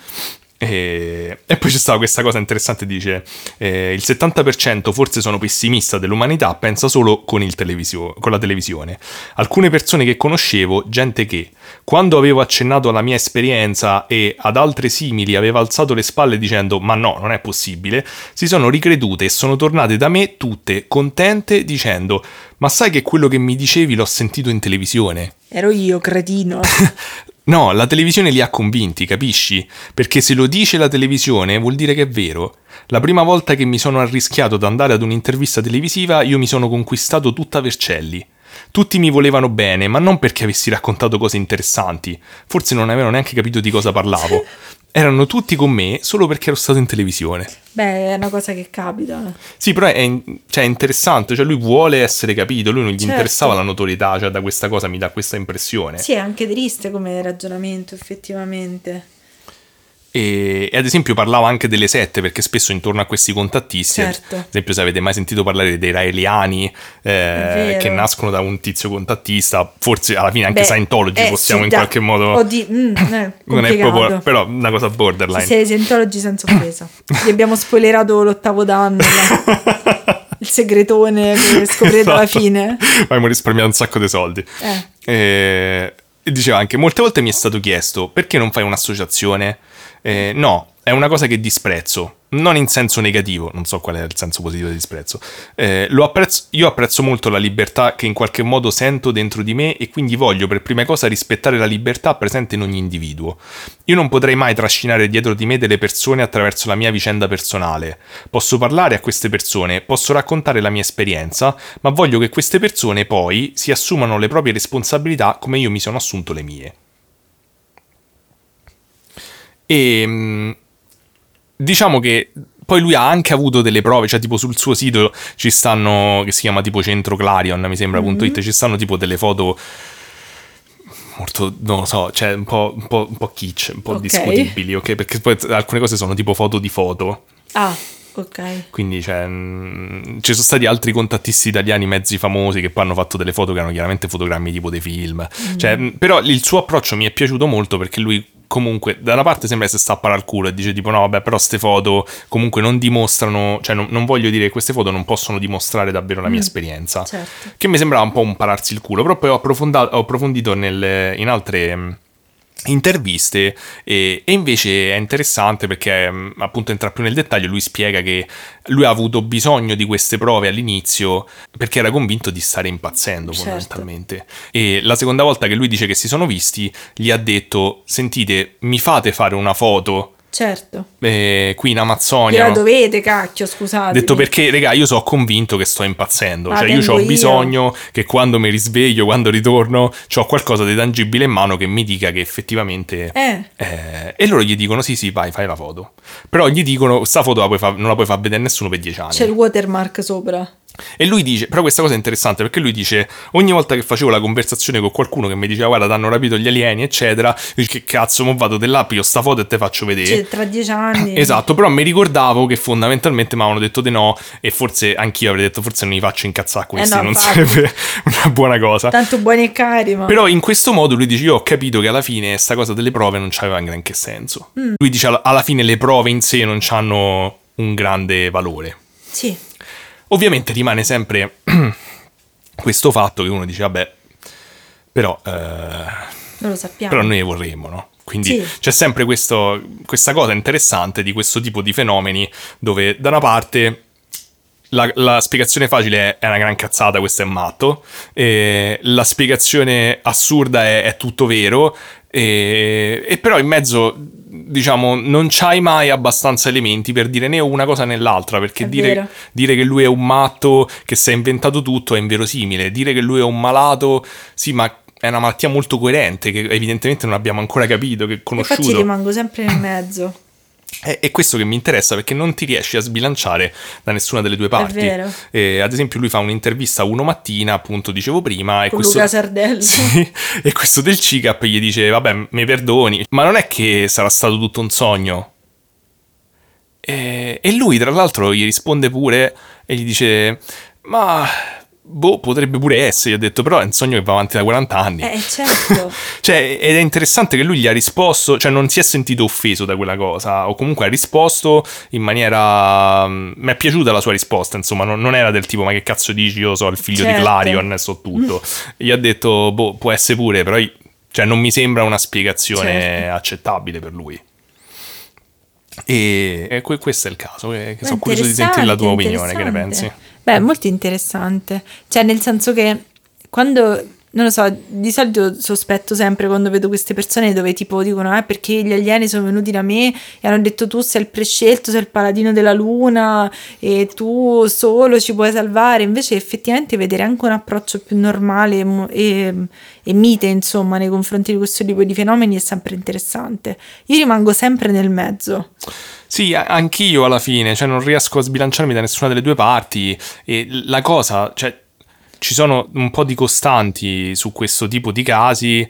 E, e poi c'è stata questa cosa interessante, dice eh, il 70% forse sono pessimista dell'umanità, pensa solo con, il televisio- con la televisione. Alcune persone che conoscevo, gente che quando avevo accennato alla mia esperienza e ad altre simili aveva alzato le spalle dicendo ma no, non è possibile, si sono ricredute e sono tornate da me tutte contente dicendo ma sai che quello che mi dicevi l'ho sentito in televisione? Ero io, cretino. No, la televisione li ha convinti, capisci? Perché se lo dice la televisione vuol dire che è vero. La prima volta che mi sono arrischiato ad andare ad un'intervista televisiva io mi sono conquistato tutta Vercelli. Tutti mi volevano bene, ma non perché avessi raccontato cose interessanti. Forse non avevano neanche capito di cosa parlavo. Erano tutti con me solo perché ero stato in televisione. Beh, è una cosa che capita. Sì, però è, in- cioè, è interessante, cioè lui vuole essere capito, lui non gli Certo. interessava la notorietà, cioè da questa cosa mi dà questa impressione. Sì, è anche triste come ragionamento, effettivamente. E, e ad esempio parlava anche delle sette, perché spesso intorno a questi contattisti, Certo. ad esempio se avete mai sentito parlare dei raeliani eh, che nascono da un tizio contattista, forse alla fine anche Beh, Scientology eh, possiamo sì, in dai. qualche modo... Oddio, mm, eh, non è proprio, però una cosa borderline. Ci sei Scientology senza offesa. Gli abbiamo spoilerato l'ottavo danno, il segretone che scoprirete alla Esatto. fine. Abbiamo risparmiato un sacco di soldi. Eh. Eh, E diceva anche, molte volte mi è stato chiesto, perché non fai un'associazione? Eh, no, è una cosa che disprezzo, non in senso negativo, non so qual è il senso positivo di disprezzo. Eh, apprezzo- io apprezzo molto la libertà che in qualche modo sento dentro di me e quindi voglio per prima cosa rispettare la libertà presente in ogni individuo. Io non potrei mai trascinare dietro di me delle persone attraverso la mia vicenda personale. Posso parlare a queste persone, posso raccontare la mia esperienza, ma voglio che queste persone poi si assumano le proprie responsabilità come io mi sono assunto le mie. E mm, diciamo che poi lui ha anche avuto delle prove, cioè tipo sul suo sito ci stanno, che si chiama tipo Centro Clarion, mi sembra, punto Mm-hmm. ci stanno tipo delle foto molto, non lo so, cioè un po', un po', un po' kitsch, un po' Ok. discutibili, ok? Perché poi alcune cose sono tipo foto di foto. Ah, ok. Quindi cioè, mh, ci sono stati altri contattisti italiani mezzi famosi che poi hanno fatto delle foto che erano chiaramente fotogrammi tipo dei film. Cioè, mh, però il suo approccio mi è piaciuto molto perché lui comunque da una parte sembra che si stappa al culo e dice tipo no vabbè però ste foto comunque non dimostrano, cioè non, non voglio dire che queste foto non possono dimostrare davvero la mia esperienza. certo. Che mi sembrava un po' un pararsi il culo, però poi ho, approfondito nel- in altre mh, interviste e, e invece è interessante perché mh, appunto entra più nel dettaglio, lui spiega che lui ha avuto bisogno di queste prove all'inizio perché era convinto di stare impazzendo Certo. fondamentalmente. E la seconda volta che lui dice che si sono visti, gli ha detto sentite mi fate fare una foto Certo. eh, qui in Amazzonia. No? dovete, cacchio, scusate. Detto perché, raga, io sono convinto che sto impazzendo. Ah, cioè, io ho io. bisogno che quando mi risveglio, quando ritorno, ho qualcosa di tangibile in mano che mi dica che effettivamente. Eh. eh, e loro gli dicono: Sì, sì, vai, fai la foto. Però gli dicono: Sta foto la fa- non la puoi far vedere nessuno per dieci anni. C'è il watermark sopra. E lui dice, però questa cosa è interessante perché lui dice, ogni volta che facevo la conversazione con qualcuno che mi diceva guarda ti hanno rapito gli alieni eccetera, io dico, che cazzo, mo vado dell'app, io sta foto e te faccio vedere. Cioè, tra dieci anni. Esatto, però mi ricordavo che fondamentalmente mi avevano detto di no e forse anch'io avrei detto forse non mi faccio incazzare a questi, Eh no, non infatti. sarebbe una buona cosa. Tanto buoni e cari, ma... Però in questo modo lui dice io ho capito che alla fine sta cosa delle prove non c'aveva granché senso. Mm. Lui dice alla- alla fine le prove in sé non hanno un grande valore. Sì. Ovviamente rimane sempre questo fatto che uno dice vabbè, però, eh, Non lo sappiamo. però noi vorremmo, no? Quindi Sì. c'è sempre questo- questa cosa interessante di questo tipo di fenomeni dove da una parte la, la spiegazione facile è, è una gran cazzata, questo è matto, e la spiegazione assurda è, è tutto vero, e, e però in mezzo, diciamo, non c'hai mai abbastanza elementi per dire né una cosa né l'altra, perché dire, dire che lui è un matto, che si è inventato tutto, è inverosimile, dire che lui è un malato, sì, ma è una malattia molto coerente, che evidentemente non abbiamo ancora capito, che è Infatti conosciuto. rimango sempre nel mezzo. È, è questo che mi interessa perché non ti riesci a sbilanciare da nessuna delle due parti. vero. Eh, ad esempio, lui fa un'intervista a uno mattina, appunto, dicevo prima, e Con questo, Luca Sardello. Sì, e questo del CICAP gli dice: Vabbè, mi perdoni, ma non è che sarà stato tutto un sogno. E, e lui, tra l'altro, gli risponde pure e gli dice: Ma boh, potrebbe pure essere. Gli ho detto, però è un sogno che va avanti da 40 anni. Eh, certo. Cioè, ed è interessante che lui gli ha risposto, cioè non si è sentito offeso da quella cosa, o comunque ha risposto in maniera... mm, Mi è piaciuta la sua risposta, insomma, non, non era del tipo, ma che cazzo dici, io so il figlio di Certo. Clarion e so tutto. Gli ha detto, boh, può essere pure, però io- cioè, non mi sembra una spiegazione Certo. accettabile per lui. E, que- questo è il caso, Beh, sono curioso di sentire la tua opinione, che ne pensi? Beh, molto interessante. Cioè, nel senso che quando, non lo so, di solito sospetto sempre quando vedo queste persone dove tipo dicono, eh, perché gli alieni sono venuti da me e hanno detto tu sei il prescelto, sei il paladino della luna e tu solo ci puoi salvare. Invece effettivamente vedere anche un approccio più normale e, e, mite, insomma, nei confronti di questo tipo di fenomeni è sempre interessante. Io rimango sempre nel mezzo. Sì, anch'io alla fine, cioè non riesco a sbilanciarmi da nessuna delle due parti e la cosa, cioè ci sono un po' di costanti su questo tipo di casi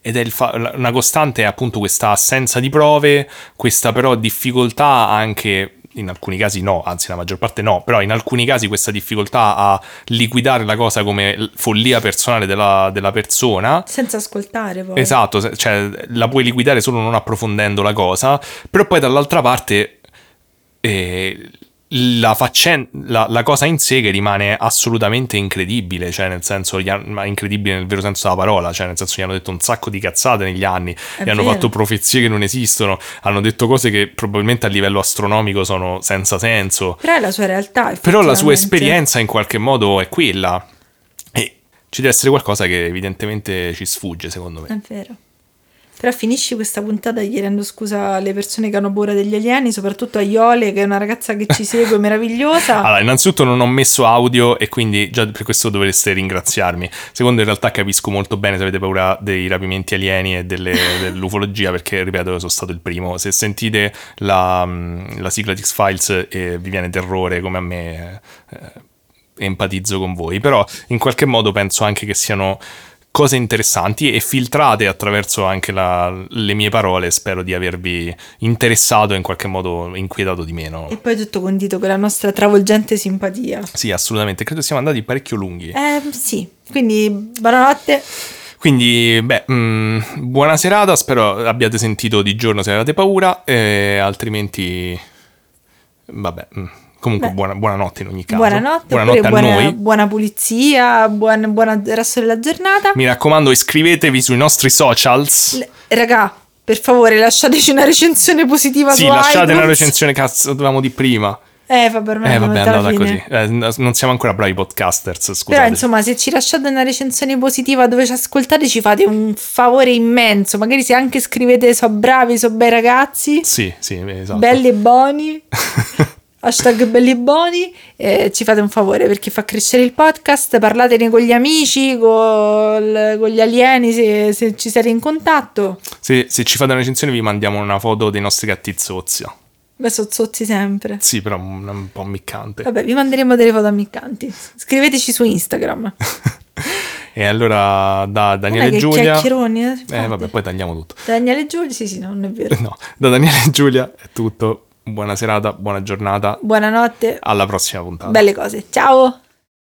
ed è il fa- una costante è appunto questa assenza di prove, questa però difficoltà anche in alcuni casi no, anzi la maggior parte no, però in alcuni casi questa difficoltà a liquidare la cosa come follia personale della, della persona. Senza ascoltare poi. Esatto, cioè la puoi liquidare solo non approfondendo la cosa, però poi dall'altra parte eh, la, faccen- la, la, cosa in sé che rimane assolutamente incredibile, cioè nel senso, incredibile nel vero senso della parola, cioè nel senso gli hanno detto un sacco di cazzate negli anni, È gli hanno fatto profezie che non esistono, hanno detto cose che probabilmente a livello astronomico sono senza senso. Però è la sua realtà. Però la sua esperienza in qualche modo è quella. E ci deve essere qualcosa che evidentemente ci sfugge, secondo me. È vero. Però finisci questa puntata chiedendo scusa alle persone che hanno paura degli alieni, soprattutto a Iole, che è una ragazza che ci segue meravigliosa. Allora, innanzitutto non ho messo audio e quindi già per questo dovreste ringraziarmi. Secondo, in realtà capisco molto bene se avete paura dei rapimenti alieni e delle, dell'ufologia, perché, ripeto, sono stato il primo. Se sentite la, la sigla di X-Files e vi viene terrore come a me, eh, empatizzo con voi. Però in qualche modo penso anche che siano cose interessanti e filtrate attraverso anche la, le mie parole. Spero di avervi interessato e in qualche modo inquietato di meno. E poi tutto condito con la nostra travolgente simpatia. Sì, assolutamente. Credo siamo andati parecchio lunghi. Eh, sì. Quindi, buonanotte. Quindi, beh, mh, mm, buona serata. Spero abbiate sentito di giorno se avete paura. E altrimenti, vabbè. Mh. Comunque, buona, buonanotte in ogni caso. Buonanotte, buonanotte a buona, noi. Buona pulizia, buon, buon resto della giornata. Mi raccomando, iscrivetevi sui nostri socials. L- raga, per favore, lasciateci una recensione positiva sì, su lasciate iTunes. una recensione, cazzo, dovevamo di prima. Eh, vabbè, ormai eh, vabbè, è andata così. Eh, non siamo ancora bravi podcasters, scusate. Però, insomma, se ci lasciate una recensione positiva dove ci ascoltate, ci fate un favore immenso. Magari se anche scrivete so bravi, so bei ragazzi. Sì, sì, esatto. Belli e buoni. hashtag belli buoni eh, ci fate un favore perché fa crescere il podcast parlatene con gli amici col, con gli alieni se, se, ci siete in contatto. Se, se, ci fate una recensione vi mandiamo una foto dei nostri gatti zozio beh sono zozzi sempre. Sì però un, un po' ammiccante vabbè vi manderemo delle foto ammiccanti scriveteci su Instagram. E allora da Daniele e Giulia. Eh, eh vabbè, poi tagliamo tutto. Da Daniele e Giulia, sì, sì, no, non è vero. No, da Daniele e Giulia è tutto buona serata, buona giornata. Buonanotte. Alla prossima puntata. Belle cose. Ciao.